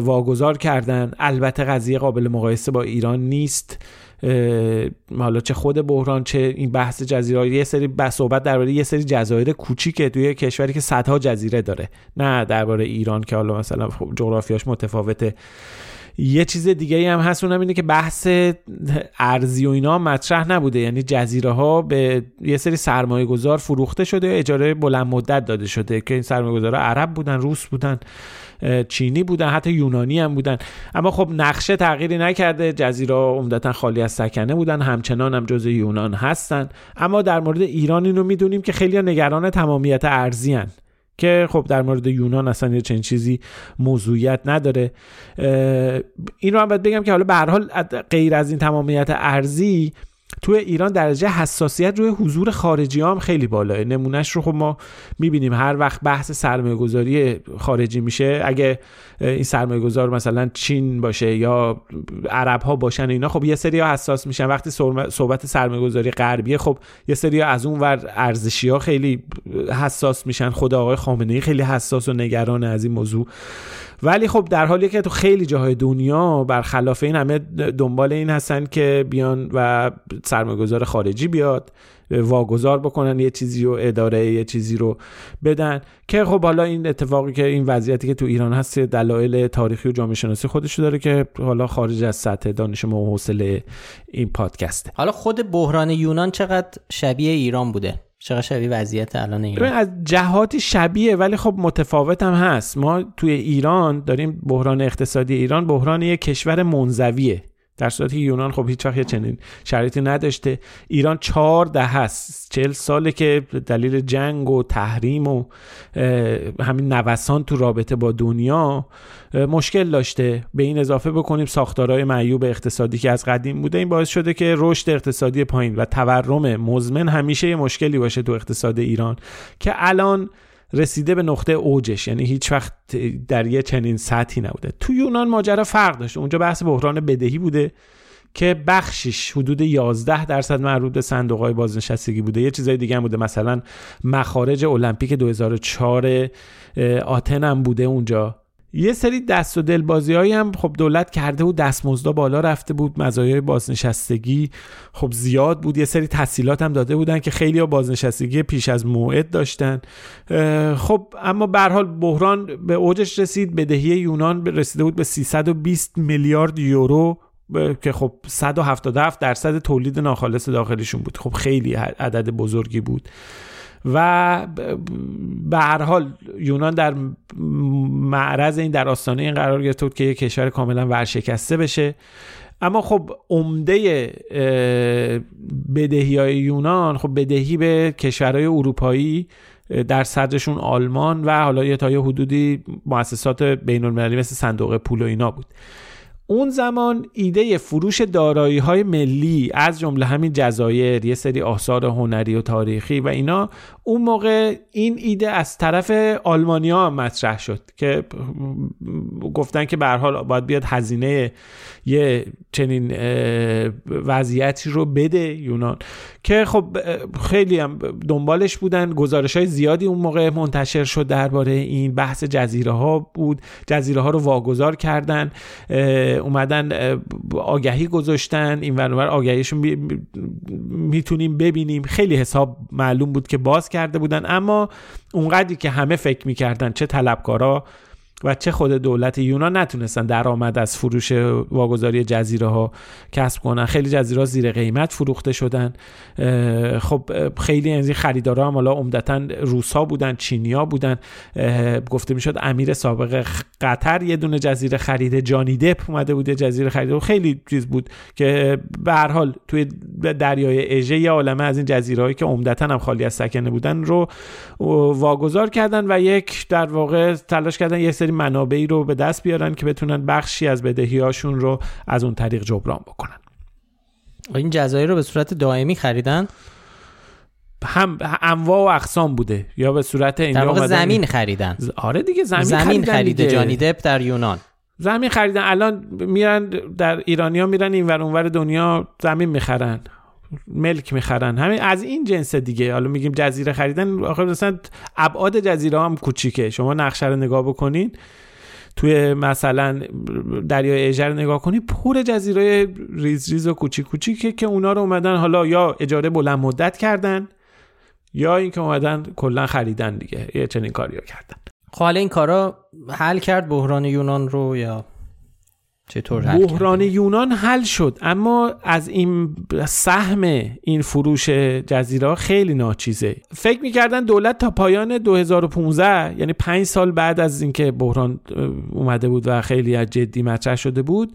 واگذار کردن. البته قضیه قابل مقایسه با ایران نیست. حالا چه خود بحران چه این بحث جزیره یه سری صحبت درباره یه سری جزایر کوچیکه توی کشوری که صدها جزیره داره. نه درباره ایران که حالا مثلا خب جغرافیاش متفاوته. یه چیز دیگه هم هست اونم اینه که بحث ارزی و اینا مطرح نبوده. یعنی جزیره ها به یه سری سرمایه گذار فروخته شده و اجاره بلند مدت داده شده. که این سرمایه گذار عرب بودن روس بودن. چینی بودن حتی یونانی هم بودن. اما خب نقشه تغییری نکرده. جزیره عمدتا خالی از سکنه بودن. همچنان هم جزء یونان هستن. اما در مورد ایران اینو می‌دونیم که خیلی نگران تمامیت ارزی. که خب در مورد یونان اصلا یه چنین چیزی موضوعیت نداره. این رو هم باید بگم که حالا به هر حال غیر از این تمامیت ارزی توی ایران درجه حساسیت روی حضور خارجی هم خیلی بالاه نمونهش رو خب ما می‌بینیم. هر وقت بحث سرمایه گذاری خارجی میشه اگه این سرمایه گذار مثلا چین باشه یا عرب ها باشن اینا خب یه سری ها حساس میشن. وقتی صحبت سرمایه گذاری غربیه خب یه سری ها از اون ور ارزشی ها خیلی حساس میشن. خود آقای خامنه ای خیلی حساس و نگران از این موضوع. ولی خب در حالی که تو خیلی جاهای دنیا برخلاف این همه دنبال این هستن که بیان و سرمایه‌گذار خارجی بیاد واگذار بکنن یه چیزی رو اداره یه چیزی رو بدن که خب حالا این اتفاقی که این وضعیتی که تو ایران هست دلایل تاریخی و جامعه شناسی خودش داره که حالا خارج از سطح دانش ما و حوصله این پادکسته. حالا خود بحران یونان چقدر شبیه ایران بوده؟ چقدر شبیه وضعیت الان ایران؟ از جهاتی شبیه ولی خب متفاوت هم هست. ما توی ایران داریم بحران اقتصادی ایران بحران یک کشور منزویه. در صورتی یونان خب هیچ وقت چنین شرایطی نداشته. ایران چهار ده هست چهل ساله که دلیل جنگ و تحریم و همین نوسان تو رابطه با دنیا مشکل داشته. به این اضافه بکنیم ساختارهای معیوب اقتصادی که از قدیم بوده. این باعث شده که رشد اقتصادی پایین و تورم مزمن همیشه یه مشکلی باشه تو اقتصاد ایران. که الان رسیده به نقطه اوجش. یعنی هیچ وقت در یه چنین سطحی نبوده. تو یونان ماجرا فرق داشته اونجا بحث بحران بدهی بوده که بخشش حدود 11 درصد مربوط به صندوق های بازنشستگی بوده. یه چیزای دیگه هم بوده. مثلا مخارج المپیک 2004 آتن هم بوده اونجا. یه سری دست و دل بازی هایی هم خب دولت کرده بود دستمزدا بالا رفته بود مزایای بازنشستگی خب زیاد بود. یه سری تحصیلات هم داده بودن که خیلی ها بازنشستگی پیش از موعد داشتن. خب اما به حال بحران به اوجش رسید. بدهی یونان رسیده بود به 320 میلیارد یورو که خب 177 درصد تولید ناخالص داخلیشون بود. خب خیلی عدد بزرگی بود. و به هر حال یونان در معرض این در آستانه این قرار گرفته بود که یک کشور کاملا ورشکسته بشه. اما خب عمده بدهی های یونان خب بدهی به کشورهای اروپایی در صدرشون آلمان و حالا یه تا یه حدودی مؤسسات بین المللی مثل صندوق پول و اینا بود. اون زمان ایده فروش دارایی های ملی از جمله همین جزایر یه سری آثار هنری و تاریخی و اینا اون موقع این ایده از طرف آلمانیا مطرح شد که گفتن که به حال باید بیاد هزینه یه چنین وضعیتی رو بده یونان. که خب خیلی هم دنبالش بودن. گزارش های زیادی اون موقع منتشر شد درباره این بحث جزیره ها بود. جزیره ها رو واگذار کردن. اومدن آگهی گذاشتن این ورنور آگهیشون می‌تونیم ببینیم. خیلی حساب معلوم بود که باز کرده بودن. اما اونقدری که همه فکر می‌کردن چه طلبکارا و چه خود دولت یونان نتونستن درآمد از فروش واگذاری جزیره ها کسب کنن. خیلی جزیره ها زیر قیمت فروخته شدن. خب خیلی از این خریدارا هم حالا عمدتا روسا بودن چینیا بودن. گفته می‌شد امیر سابق قطر یه دونه جزیره خریده جانی دپ اومده بود جزیره خریده. و خیلی چیز بود که به هر حال توی دریای اژه یه عالمه از این جزیره هایی که عمدتا هم خالی از سکنه بودن رو واگذار کردن و یک در واقع تلاش کردن یه سری منابعی رو به دست بیارن که بتونن بخشی از بدهیاشون رو از اون طریق جبران بکنن. این جزایر رو به صورت دائمی خریدن؟ هم انواع و اقسام بوده. یا به صورت این در واقع زمین خریدن. آره دیگه زمین, زمین خریده جانی دپ در یونان. زمین خریدن. الان میرن در ایرانیا میرن این ور اونور دنیا زمین می‌خرن. ملک می‌خرن. همین از این جنس دیگه. حالا میگیم جزیره خریدن آخر مثلا ابعاد جزیره هم کوچیکه. شما نقشه رو نگاه بکنین توی مثلا دریای اژر نگاه کنی پر جزیره ریز ریز و کوچیک کوچیکه که اونا رو اومدن حالا یا اجاره بلند مدت کردن یا اینکه اومدن کلا خریدن دیگه. یه چنین کاریو کردن. خب حالا این کارا حل کرد بحران یونان رو یا چطور بحران یونان حل شد. اما از این سهم این فروش جزیره خیلی ناچیزه. فکر می‌کردن دولت تا پایان 2015 یعنی پنج سال بعد از اینکه بحران اومده بود و خیلی از جدی مطرح شده بود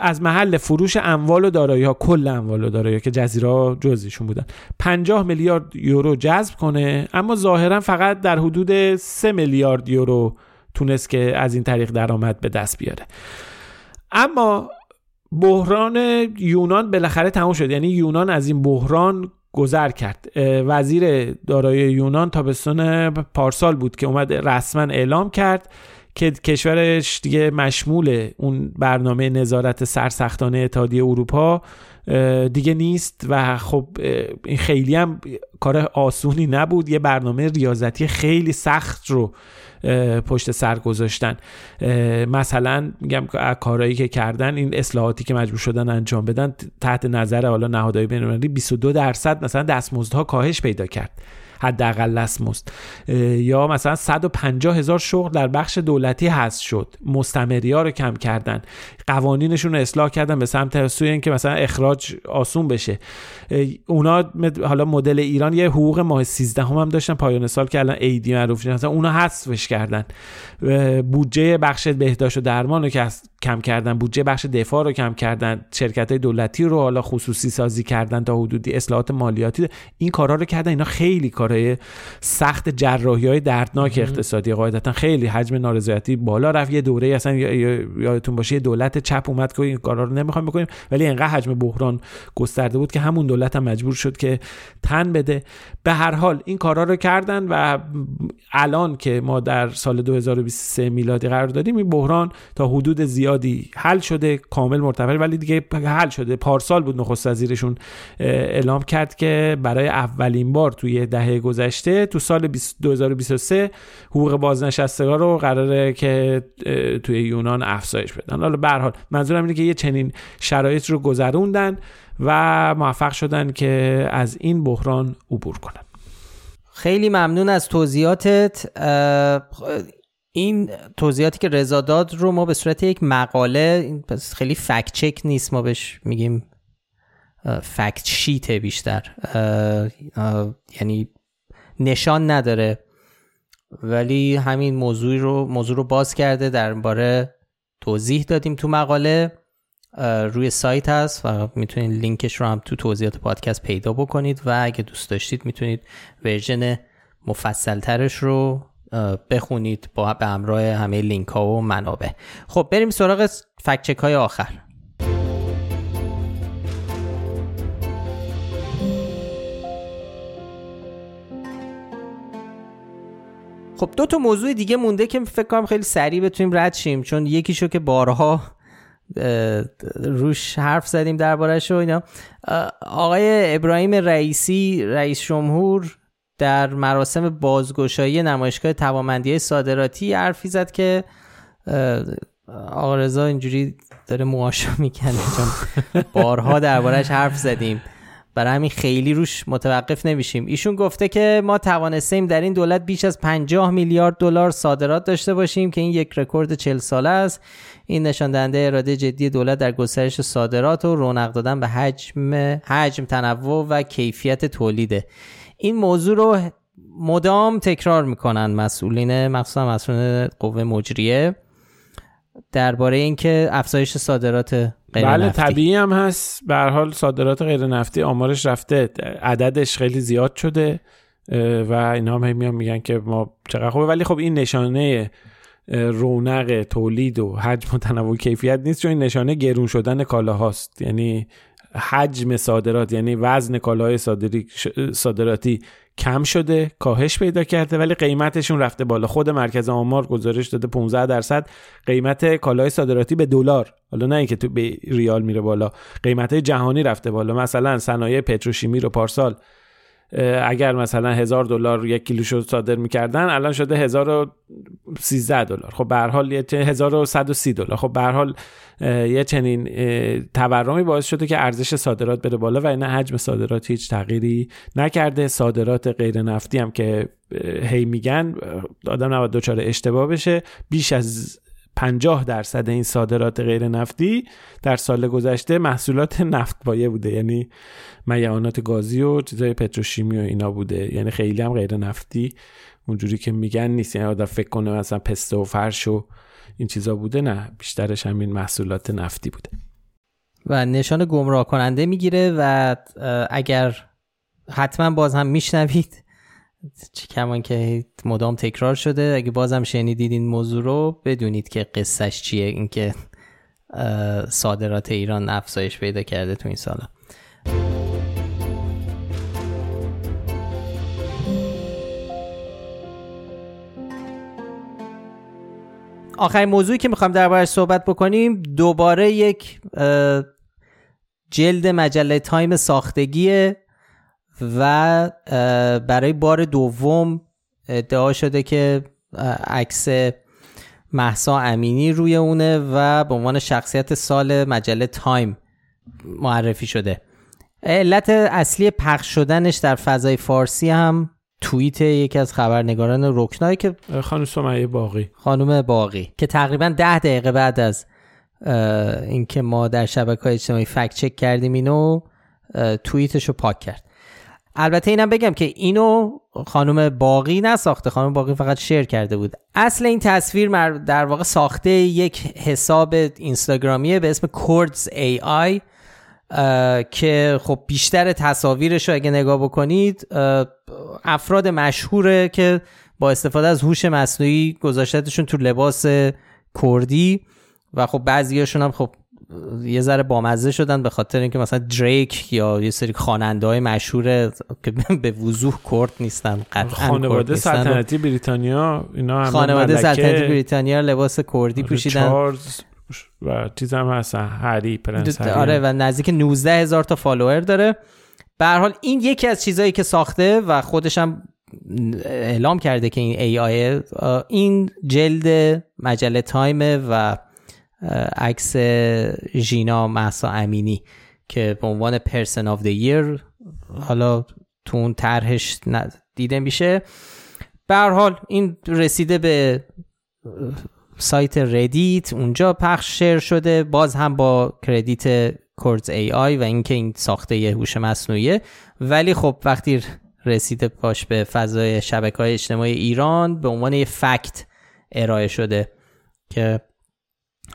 از محل فروش اموال و دارایی ها کل اموال و دارایی که جزیره جزیشون بودن 50 میلیارد یورو جذب کنه. اما ظاهرا فقط در حدود 3 میلیارد یورو تونست که از این طریق درآمد به دست بیاره. اما بحران یونان بالاخره تموم شد. یعنی یونان از این بحران گذر کرد. وزیر دارایی یونان تابستان پارسال بود که اومد رسما اعلام کرد که کشورش دیگه مشمول اون برنامه نظارت سرسختانه اتحادیه اروپا دیگه نیست و خب این خیلی هم کار آسونی نبود. یه برنامه ریاضتی خیلی سخت رو پشت سر گذاشتن. مثلا میگم کارهایی که کردن این اصلاحاتی که مجبور شدن انجام بدن تحت نظر حالا نهادهای بین‌المللی 22 درصد مثلا دستمزدها کاهش پیدا کرد. حداقل دستمزد یا مثلا 150 هزار شغل در بخش دولتی هست شد. مستمری ها رو کم کردن. قوانینشون رو اصلاح کردن به سمت سوی اینکه مثلا اخراج آسون بشه. اونا حالا مدل ایران یه حقوق ماه 13 هم, هم داشتن پایان سال که الان ایدی معروف شد مثلا اونا حذفش کردن. بودجه بخش بهداشت و درمان رو که کم کردن بودجه بخش دفاع رو کم کردن شرکت های دولتی رو حالا خصوصی سازی کردن تا حدودی اصلاحات مالیاتی این کارا رو کردن. اینا خیلی کارهای سخت جراحی های دردناک اقتصادی قاعدتا خیلی حجم نارضایتی بالا رفت. یه دوره اصلا یادتون باشه یه دولت چپ اومد که این کارا رو نمی‌خوایم بکنیم ولی انقدر حجم بحران گسترده بود که همون دولت هم مجبور شد که تن بده. به هر حال این کارا رو کردن و الان که ما در سال 2023 میلادی قرار داریم این بحران تا حدود زیادی حل شده کامل مرتفع ولی دیگه حل شده. پارسال بود نخست وزیرشون اعلام کرد که برای اولین بار توی دهه گذشته تو سال 2023 حقوق بازنشستگان رو قراره که توی یونان افزایش بدن. حالا به حال منظورم اینه که یه چنین شرایط رو گذروندن و موفق شدن که از این بحران عبور کنن. خیلی ممنون از توضیحاتت. این توضیحاتی که رضا داد رو ما به صورت یک مقاله خیلی fact check نیست ما بهش میگیم fact sheet ه بیشتر یعنی نشان نداره. ولی همین موضوع رو موضوع رو باز کرده درباره توضیح دادیم تو مقاله روی سایت هست و می‌تونید لینکش رو هم تو توضیحات پادکست پیدا بکنید و اگه دوست داشتید می‌تونید version مفصل ترش رو بخونید با به همراه همه لینک ها و منابع. خب بریم سراغ فکچک های آخر. خب دو تا موضوع دیگه مونده که فکر کنم خیلی سریع بتونیم رد شیم چون یکیشو که بارها روش حرف زدیم دربارش و اینا. آقای ابراهیم رئیسی رئیس جمهور در مراسم بازگشایی نمایشگاه توامندی صادراتی حرفی زد که آقا رضا اینجوری داره موهاشو می‌کنه چون بارها دربارش حرف زدیم. برای همین خیلی روش متوقف نمیشیم. ایشون گفته که ما توانستیم در این دولت بیش از 50 میلیارد دلار صادرات داشته باشیم که این یک رکورد 40 ساله است. این نشان دهنده اراده جدی دولت در گسترش صادرات و رونق دادن به حجم حجم تنوع و کیفیت تولیده. این موضوع رو مدام تکرار می‌کنن مسئولین مخصوصا مسئولین قوه مجریه درباره اینکه افزایش صادرات غیر بله نفتی. طبیعی هم هست. به حال صادرات غیر نفتی آمارش رفته. عددش خیلی زیاد شده و اینا هم میان میگن که ما چقدر خوبه. ولی خب این نشانه رونق تولید و حجم و تنوع کیفیت نیست چون این نشانه گرون شدن کالاهاست. یعنی حجم صادرات یعنی وزن کالاهای صادراتی کم شده کاهش پیدا کرده ولی قیمتشون رفته بالا. خود مرکز آمار گزارش داده 15 درصد قیمت کالای صادراتی به دلار. حالا نه اینکه تو به ریال میره بالا قیمت جهانی رفته بالا. مثلا صنایع پتروشیمی رو پارسال اگر مثلا هزار دلار یک کیلو شد صادر می‌کردن الان شده هزار سیزده دلار. خب به حال هزار و صد و سی دلار. خب به حال یه چنین تورمی باعث شده که ارزش صادرات بره بالا و این حجم صادرات هیچ تغییری نکرده. صادرات غیر نفتی هم که هی میگن آدم نباید دچار اشتباه بشه. بیش از 50 درصد این صادرات غیر نفتی در سال گذشته محصولات نفت بایه بوده. یعنی میعانات گازی و چیزای پتروشیمی و اینا بوده. یعنی خیلی هم غیر نفتی اونجوری که میگن نیست. یعنی آدم فکر کنه مثلا پسته و فرش و این چیزا بوده. نه بیشترش همین محصولات نفتی بوده. و نشان گمراه کننده می‌گیره و اگر حتما باز هم میشنوید چه کمان که مدام تکرار شده. اگه بازم شنیدید این موضوع رو بدونید که قصهش چیه. اینکه صادرات ایران افزایش پیدا کرده تو این سالا. آخرین موضوعی که می‌خوام دربارش صحبت بکنیم دوباره یک جلد مجله تایم ساختگیه. و برای بار دوم ادعا شده که عکس مهسا امینی روی اونه و به عنوان شخصیت سال مجله تایم معرفی شده. علت اصلی پخش شدنش در فضای فارسی هم توییت یکی از خبرنگاران رکنا یه که خانم سمیه باقی. خانم باقی که تقریبا ده دقیقه بعد از اینکه ما در شبکه های اجتماعی فکت چک کردیم اینو توییتش رو پاک کرد. البته اینم بگم که اینو خانم باقی نساخته. خانم باقی فقط شیر کرده بود. اصل این تصویر در واقع ساخته یک حساب اینستاگرامیه به اسم کوردز ای آی که خب بیشتر تصاویرش رو اگه نگاه بکنید افراد مشهوره که با استفاده از هوش مصنوعی گذاشتشون تو لباس کردی و خب بعضیاشون هم خب یه ذره بامزه شدن به خاطر اینکه مثلا دریک یا یه سری خواننده های مشهور که به وضوح کرد نیستن قطعا خانواده سلطنتی بریتانیا اینا هم خانواده سلطنتی بریتانیا لباس کردی پوشیدن. چارلز و چیز هم هستن هری پرنس هری. آره و نزدیک 19 هزار تا follower داره. به حال این یکی از چیزهایی که ساخته و خودش هم اعلام کرده که این AI این جلد مجله تایم و عکس ژینا مهسا امینی که به عنوان person of the year حالا تو اون طرحش دیده میشه. به حال این رسیده به سایت ردیت اونجا پخش share شده. باز هم با credit کوردز AI و اینکه این ساخته هوش مصنوعیه. ولی خب وقتی رسیده پاش به فضای شبکه های اجتماعی ایران به عنوان یه فکت ارائه شده که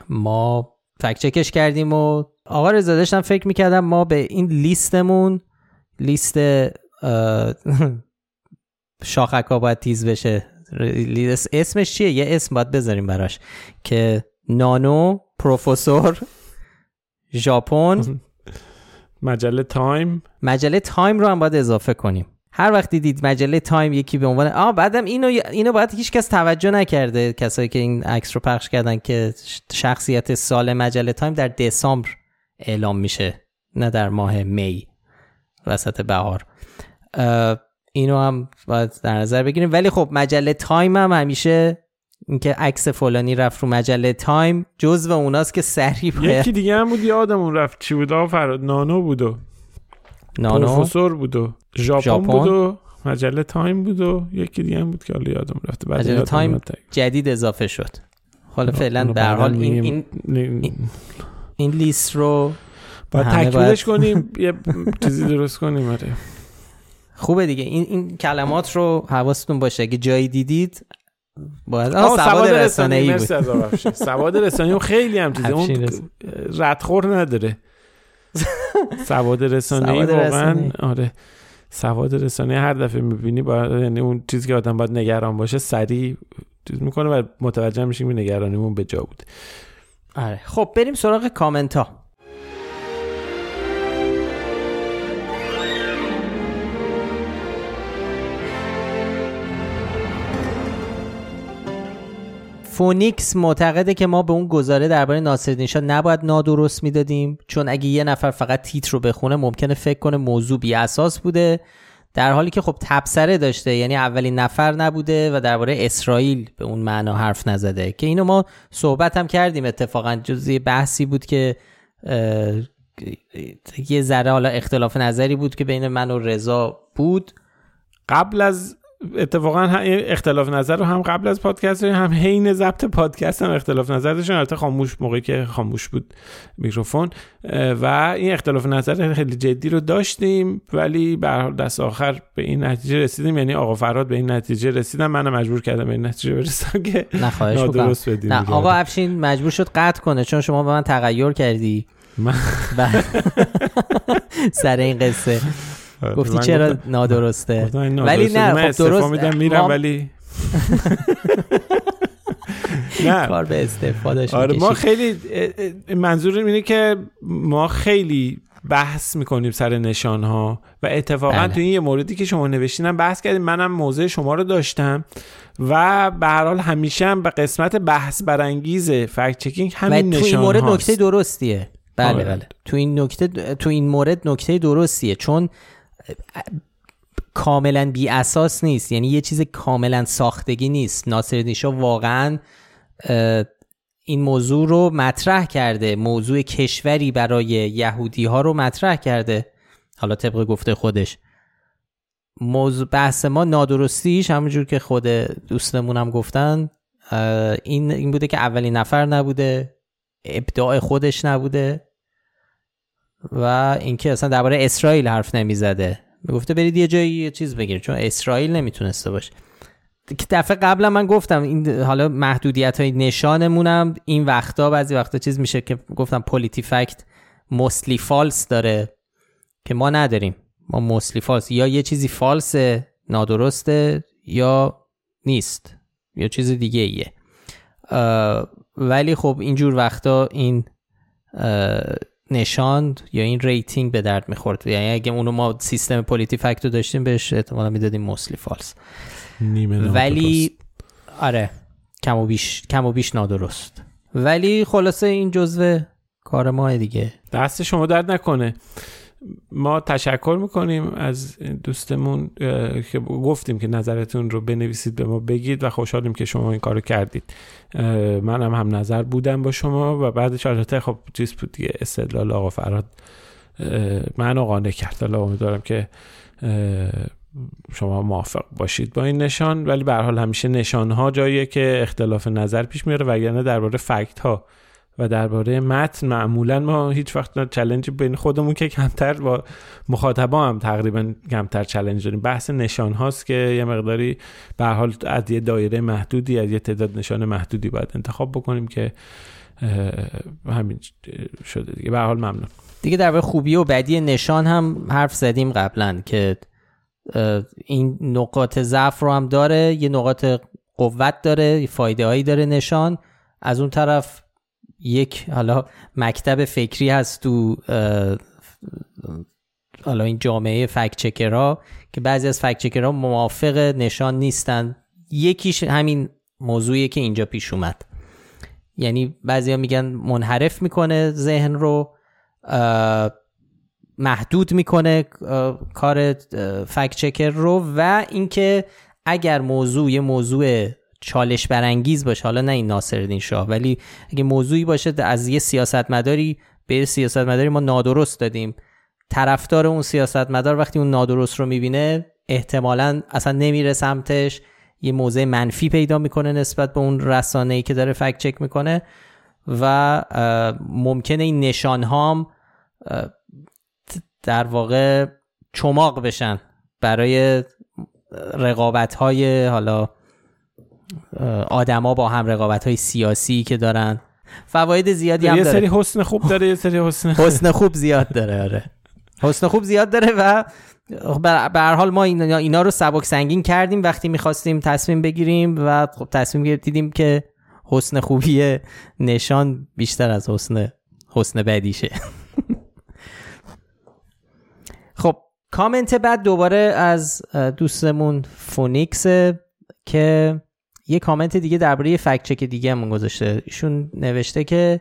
ما فکت چکش کردیم و آقا رضا داشتم فکر می‌کردم ما به این لیستمون لیست شاخک ها باید تیز بشه. اسمش چیه؟ یه اسم باید بذاریم براش که نانو پروفسور ژاپن. مجله تایم. مجله تایم رو هم باید اضافه کنیم. هر وقت دیدید مجله تایم یکی به عنوان آ بعدم اینو اینو باید هیچ کس توجه نکرده. کسایی که این عکس رو پخش کردن که شخصیت سال مجله تایم در دسامبر اعلام میشه نه در ماه می وسط بهار. اینو هم باید در نظر بگیریم. ولی خب مجله تایم هم همیشه اینکه عکس فلانی رفت رو مجله تایم جزو اوناست که سریع یکی دیگه هم بود یادمون رفت چی بود؟ فرد نانو بود و نانو؟ پروفسور بود و ژاپن بود و مجله تایم بود و یکی دیگه هم بود که حالا یادم رفته. بعد مجله تایم جدید اضافه شد. حالا فعلا در حال این این, این لیست رو باید تکمیلش کنیم یه چیزی درست کنیم آره. خوبه دیگه. این این کلمات رو حواستون باشه. اگه جایی دیدید باید سواد رسانه ای بود. سواد رسانه خیلی هم چیزه. اون ردخور نداره. سواد رسانه ای واقعا آره. سواد رسانه هر دفعه می‌بینی باید یعنی اون چیزی که آدم باید نگران باشه سریع چیز می‌کنه و متوجه میشیم نگرانیمون به جا بود. آره. خب بریم سراغ کامنت ها فونیکس معتقده که ما به اون گزاره درباره ناصرالدین شاه نباید نادرست می‌دادیم. چون اگه یه نفر فقط تیتر رو بخونه ممکنه فکر کنه موضوع بی اساس بوده. در حالی که خب تبصره داشته یعنی اولین نفر نبوده و درباره اسرائیل به اون معنا حرف نزده. که اینو ما صحبت هم کردیم. اتفاقا جزی بحثی بود که یه ذره حالا اختلاف نظری بود که بین من و رضا بود. قبل از اتفاقا اختلاف نظر رو هم قبل از پادکست هم حین ضبط پادکست هم اختلاف نظر داشتن البته خاموش موقعی که خاموش بود میکروفون. و این اختلاف نظر خیلی جدی رو داشتیم ولی به دست آخر به این نتیجه رسیدیم. یعنی آقا فراد به این نتیجه رسیدم من مجبور کردم به این نتیجه برسم که نادرست بدیم نه آقا افشین مجبور شد قطع کنه چون شما به من تغییر کردی. من... سر این قصه. گفتی چرا نادرسته؟ ولی نه خب درست میدم میرم ولی نه. کار به استفاده آره ما خیلی منظور اینه که ما خیلی بحث می‌کنیم سر نشان ها و اتفاقا بله. تو این یه موردی که شما نوشتینم بحث کردیم. منم موضع شما رو داشتم و به هر حال همیشه هم به قسمت بحث برانگیز فکت چکینگ همین نشان تو این مورد نکته درستیه. بله آره. بله. تو این نکته تو این مورد نکته درستیه. چون کاملا بی اساس نیست. یعنی یه چیز کاملا ساختگی نیست. ناصر نیشا واقعا این موضوع رو مطرح کرده. موضوع کشوری برای یهودی ها رو مطرح کرده. حالا طبق گفته خودش. موضوع بحث ما نادرستیش همونجور که خود دوستمون هم گفتن این این بوده که اولین نفر نبوده ابداع خودش نبوده. و اینکه اصلا درباره اسرائیل حرف نمی‌زده. می‌گفته برید یه جایی یه چیز بگیر چون اسرائیل نمی‌تونسته باشه. که دفعه قبلا من گفتم این حالا محدودیت های نشانمونم. این وقتا بعضی وقتا چیز میشه که گفتم پولیتی فکت موسلی فالس داره که ما نداریم. ما موسلی فالس یا یه چیزی فالس نادرسته یا نیست. یا چیز دیگه ایه ولی خب اینجور وقتا این نشاند یا این rating به درد می‌خورد؟ یعنی اگه اونو ما سیستم پولیتیفکتو داشتیم بهش احتمالا می‌دادیم mostly false ولی آره کم و بیش کم و بیش نادرست. ولی خلاصه این جزو کار ما دیگه. دست شما درد نکنه. ما تشکر می‌کنیم از دوستمون که گفتیم که نظرتون رو بنویسید به ما بگید و خوشحالیم که شما این کارو کردید. منم هم نظر بودم با شما و بعدش البته خب چیز بود دیگه استدلال آقا فراد من قانع کرد. حالا امیدوارم که شما موافق باشید با این نشان. ولی به حال همیشه نشان ها جاییه که اختلاف نظر پیش میاره وگرنه درباره فکت ها و درباره متن معمولا ما هیچ وقت چلنج بین خودمون که کمتر با مخاطبا هم تقریبا کمتر چلنج داریم. بحث نشان هاست که یه مقداری به حال از یه دایره محدودی از یه تعداد نشان محدودی باید انتخاب بکنیم که همین شده دیگه. به حال ممنون. دیگه در خوبی و بدی نشان هم حرف زدیم قبلا که این نقاط ضعف رو هم داره یه نقاط قوت داره فایده هایی داره نشان. از اون طرف یک حالا مکتب فکری هست تو حالا این جامعه فکت که بعضی از فکت موافق نشان نیستن. یکیش همین موضوعیه که اینجا پیش اومد. یعنی بعضیا میگن منحرف می‌کنه ذهن رو محدود می‌کنه کار فکت چکر رو و اینکه اگر موضوع یه موضوع چالش برانگیز باشه. حالا نه این ناصرالدین شاه ولی اگه موضوعی باشه از یه سیاستمداری به سیاستمداری ما نادرست دادیم. طرفدار اون سیاستمدار وقتی اون نادرست رو می‌بینه احتمالا اصلا نمیره سمتش. یه موضع منفی پیدا می‌کنه نسبت به اون رسانه ای که داره فکت چک می‌کنه و ممکنه این نشان هام در واقع چماق بشن برای رقابت های حالا آدما با هم رقابت های سیاسی که دارن. فواید زیادی هم داره. یه سری حسن خوب داره یه سری حسن حسن خوب زیاد داره آره. حسن خوب زیاد داره و به هر حال ما اینا, اینا رو سبک سنگین کردیم. وقتی می‌خواستیم تصمیم بگیریم و خب تصمیم گرفتیم دیدیم که حسن خوبی نشان بیشتر از حسن حسن بعدیشه. خب کامنت بعد دوباره از دوستمون فونیکس که یه کامنت دیگه درباره fact check دیگه همون گذاشته. ایشون نوشته که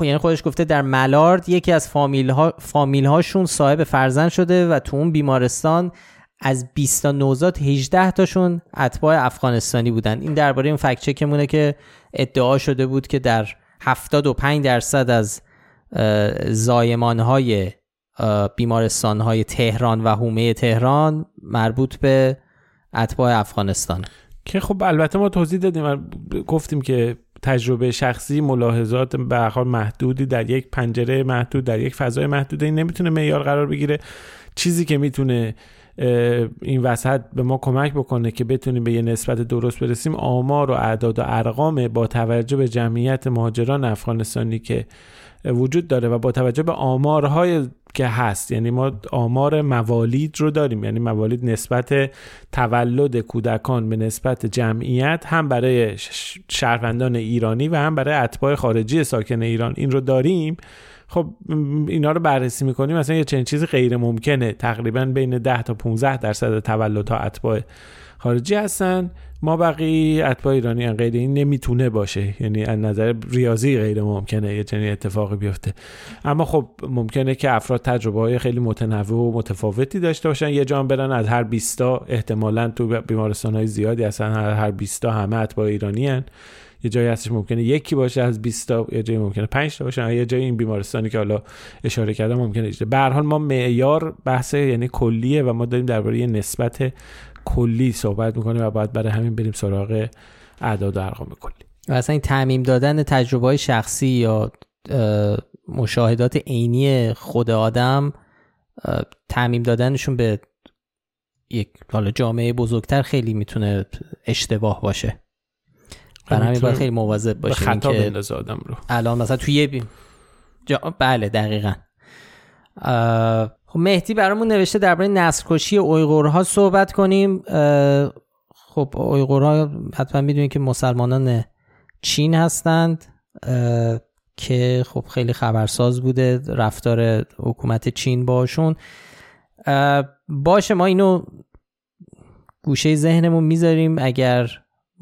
یعنی خودش گفته در ملارد یکی از فامیل, ها، فامیل هاشون صاحب فرزند شده و تو اون بیمارستان از 20 تا نوزاد 18 تاشون اتباع افغانستانی بودن. این درباره این fact check مونه که ادعا شده بود که در 75 درصد از زایمان های بیمارستان های تهران و حومه تهران مربوط به اتباع افغانستان. که خب البته ما توضیح دادیم گفتیم که تجربه شخصی ملاحظات به حال محدودی در یک پنجره محدود در یک فضای محدود این نمی‌تونه معیار قرار بگیره. چیزی که می‌تونه این وسط به ما کمک بکنه که بتونیم به یه نسبت درست برسیم آمار و اعداد و ارقام با توجه به جمعیت مهاجران افغانستانی که وجود داره و با توجه به آمارهای که هست. یعنی ما آمار موالید رو داریم. یعنی موالید نسبت تولد کودکان به نسبت جمعیت هم برای شهروندان ایرانی و هم برای اتباع خارجی ساکن ایران این رو داریم. خب اینا رو بررسی می‌کنیم. مثلا یه چنین چیزی غیر ممکنه. تقریبا بین 10 تا 15 درصد تولد ها اتباع خارجی هستن. ما بقی اتباع ایرانی غیر این نمی‌تونه باشه. یعنی از نظر ریاضی غیر ممکنه یه چنین اتفاقی بیفته. اما خب ممکنه که افراد تجربه های خیلی متنوع و متفاوتی داشته باشن. یه جان برن از هر 20 تا احتمالا تو بیمارستان های زیادی اصلا هر 20 تا همه اتباع ایرانی هن. یه جایی هستش ممکنه یکی باشه از 20 تا یه جایی ممکنه 5 تا باشه یه جایی این بیمارستانی که حالا اشاره کردم ممکنه به هر حال ما معیار بحث یعنی کلیه و ما داریم درباره نسبت کلی صحبت می‌کنیم و باید برای همین بریم سراغ اعداد و ارقام کلی. و اصلا این تعمیم دادن تجربه های شخصی یا مشاهدات عینی خود آدم تعمیم دادنشون به یک حالا جامعه بزرگتر خیلی می‌تونه اشتباه باشه. برای همین باید خیلی مواظب باشیم که آدم رو. الان مثلا توی بیم جا... بله دقیقا. خب مهدی برامون نوشته درباره نسل کشی اویغورها صحبت کنیم. خب اویغورها حتما می‌دونید که مسلمانان چین هستند که خب خیلی خبرساز بوده رفتار حکومت چین باشون باشه ما اینو گوشه ذهنمون می‌ذاریم. اگر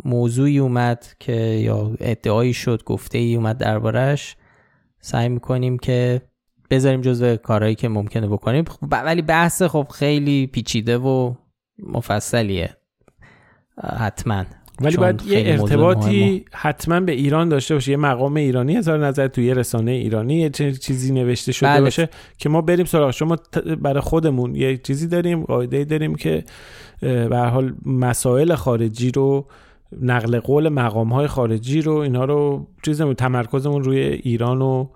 موضوعی اومد که یا ادعایی شد گفته ای اومد دربارش سعی می‌کنیم که بذاریم جزو کارهایی که ممکنه بکنیم. ولی بحث خب خیلی پیچیده و مفصلیه. حتما. ولی باید یه ارتباطی حتما به ایران داشته باشه. یه مقام ایرانی هزار نظر توی یه رسانه ایرانی یه چیزی نوشته شده بله. باشه که ما بریم سراغ شما برای خودمون یه چیزی داریم قاعده داریم که به حال مسائل خارجی رو نقل قول مقام های خارجی رو اینا رو چیزمون تمرکزمون روی ایران و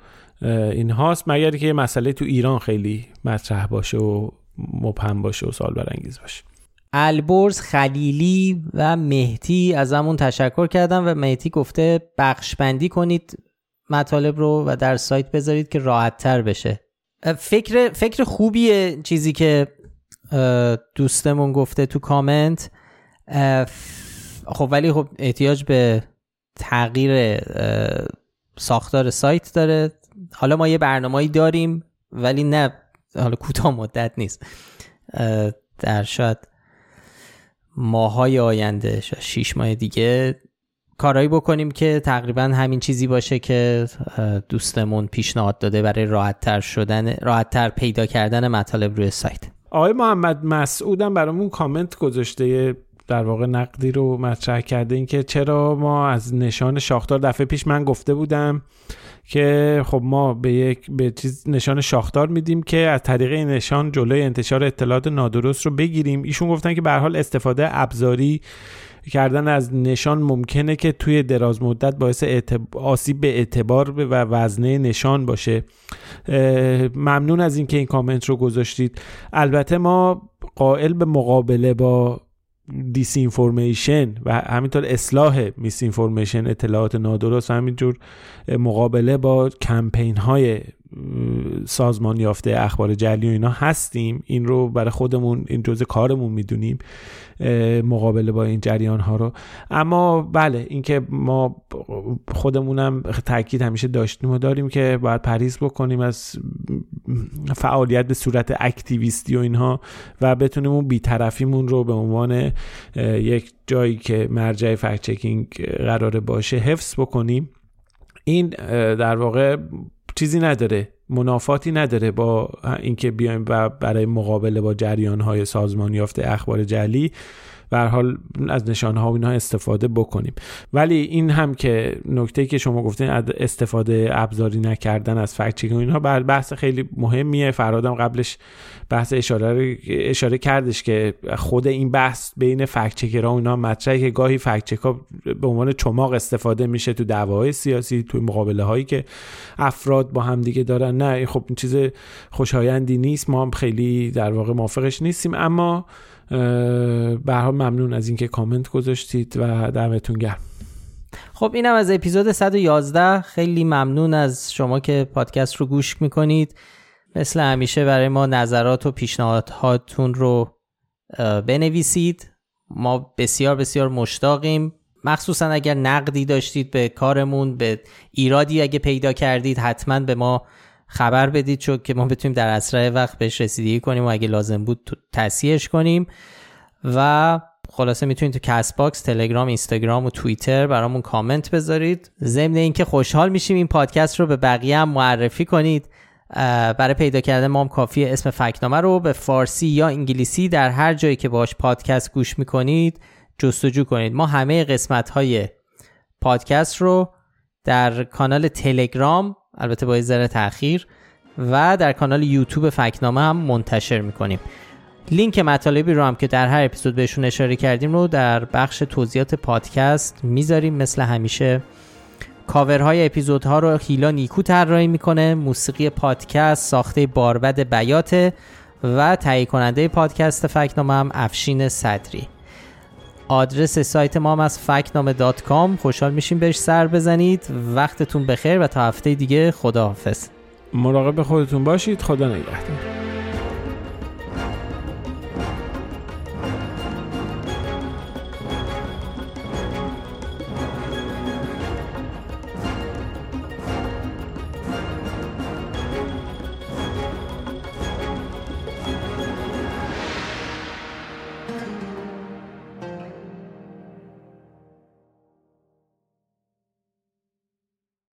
این هاست مگر که مسئله تو ایران خیلی مطرح باشه و مبهم باشه و سال برانگیز باشه. البرز خلیلی و مهدی از همون تشکر کردم و مهدی گفته بخش بندی کنید مطالب رو و در سایت بذارید که راحت تر بشه فکر فکر خوبیه چیزی که دوستمون گفته تو کامنت. خب ولی خب احتیاج به تغییر ساختار سایت داره. حالا ما یه برنامه‌ای داریم ولی نه حالا کوتاه مدت نیست. در شاید ماهای آینده شاید شیش ماه دیگه کارایی بکنیم که تقریبا همین چیزی باشه که دوستمون پیشنهاد داده برای راحتتر شدن راحتتر پیدا کردن مطالب روی سایت. آقای محمد مسعودم برامون کامنت گذاشته در واقع نقدی رو مطرح کرده اینکه چرا ما از نشان شاختار دفعه پیش من گفته بودم که خب ما به یک به چیز نشان شاختار میدیم که از طریق این نشان جلوی انتشار اطلاعات نادرست رو بگیریم. ایشون گفتن که به حال استفاده ابزاری کردن از نشان ممکنه که توی دراز مدت باعث آسیب به اعتبار و وزنه نشان باشه. ممنون از اینکه این کامنت رو گذاشتید. البته ما قائل به مقابله با دیس اینفورمیشن و همینطور اصلاح میس اینفورمیشن اطلاعات نادرست و همینجور مقابله با کمپین های سازمان یافته اخبار جلی و اینا هستیم. این رو برای خودمون این جزء کارمون می‌دونیم مقابله با این جریان ها رو. اما بله اینکه ما خودمونم تاکید همیشه داشتیم و داریم که باید پریز بکنیم از فعالیت به صورت اکتیویستی و اینها و بتونیم اون بیطرفیمون رو به عنوان یک جایی که مرجع فکت چکینگ قراره باشه حفظ بکنیم. این در واقع چیزی نداره منافاتی نداره با اینکه بیایم و برای مقابله با جریان های سازمان یافته اخبار جلی به حال از نشانه ها و اینها استفاده بکنیم. ولی این هم که نکته که شما گفتین استفاده ابزاری نکردن از فکت چکینگ اینها بر بحث خیلی مهمیه. فرادم قبلش بحث اشاره اشاره کردش که خود این بحث بین فکت چکرها و اینا مطرحه که گاهی فکت چکا به عنوان چماق استفاده میشه تو دعواهای سیاسی تو مقابله هایی که افراد با هم دیگه دارن. نه خب این چیز خوشایندی نیست. ما هم خیلی در واقع موافقش نیستیم. اما به ممنون از اینکه کامنت گذاشتید و دمتون گرم. خب اینم از اپیزود 111 خیلی ممنون از شما که پادکست رو گوش می‌کنید. مثل همیشه برای ما نظرات و پیشنهادهاتون رو بنویسید. ما بسیار بسیار مشتاقیم. مخصوصا اگر نقدی داشتید به کارمون یه ایرادی اگه پیدا کردید حتما به ما خبر بدید چون که ما بتونیم در اسرع وقت بهش رسیدگی کنیم و اگه لازم بود تصحیحش کنیم. و خلاصه می‌تونید تو Castbox تلگرام اینستاگرام و توییتر برامون کامنت بذارید. ضمن اینکه خوشحال میشیم این پادکست رو به بقیه هم معرفی کنید. برای پیدا کردن ما هم کافیه اسم فکنامه رو به فارسی یا انگلیسی در هر جایی که باش پادکست گوش می‌کنید جستجو کنید. ما همه قسمت های پادکست رو در کانال تلگرام البته با ذره تاخیر و در کانال یوتیوب فکنامه هم منتشر می‌کنیم. لینک مطالبی رو هم که در هر اپیزود بهشون اشاره کردیم رو در بخش توضیحات پادکست می‌ذاریم مثل همیشه. کاورهای اپیزودها رو هیلا نیکو طراحی می‌کنه موسیقی پادکست ساخته باربد بیاته و تهیه کننده پادکست فکنامه هم افشین صدری. آدرس سایت ما هم از فکنامه دات کام. خوشحال میشیم بهش سر بزنید. وقتتون بخیر و تا هفته دیگه خداحافظ. مراقب خودتون باشید. خدا نگهدار.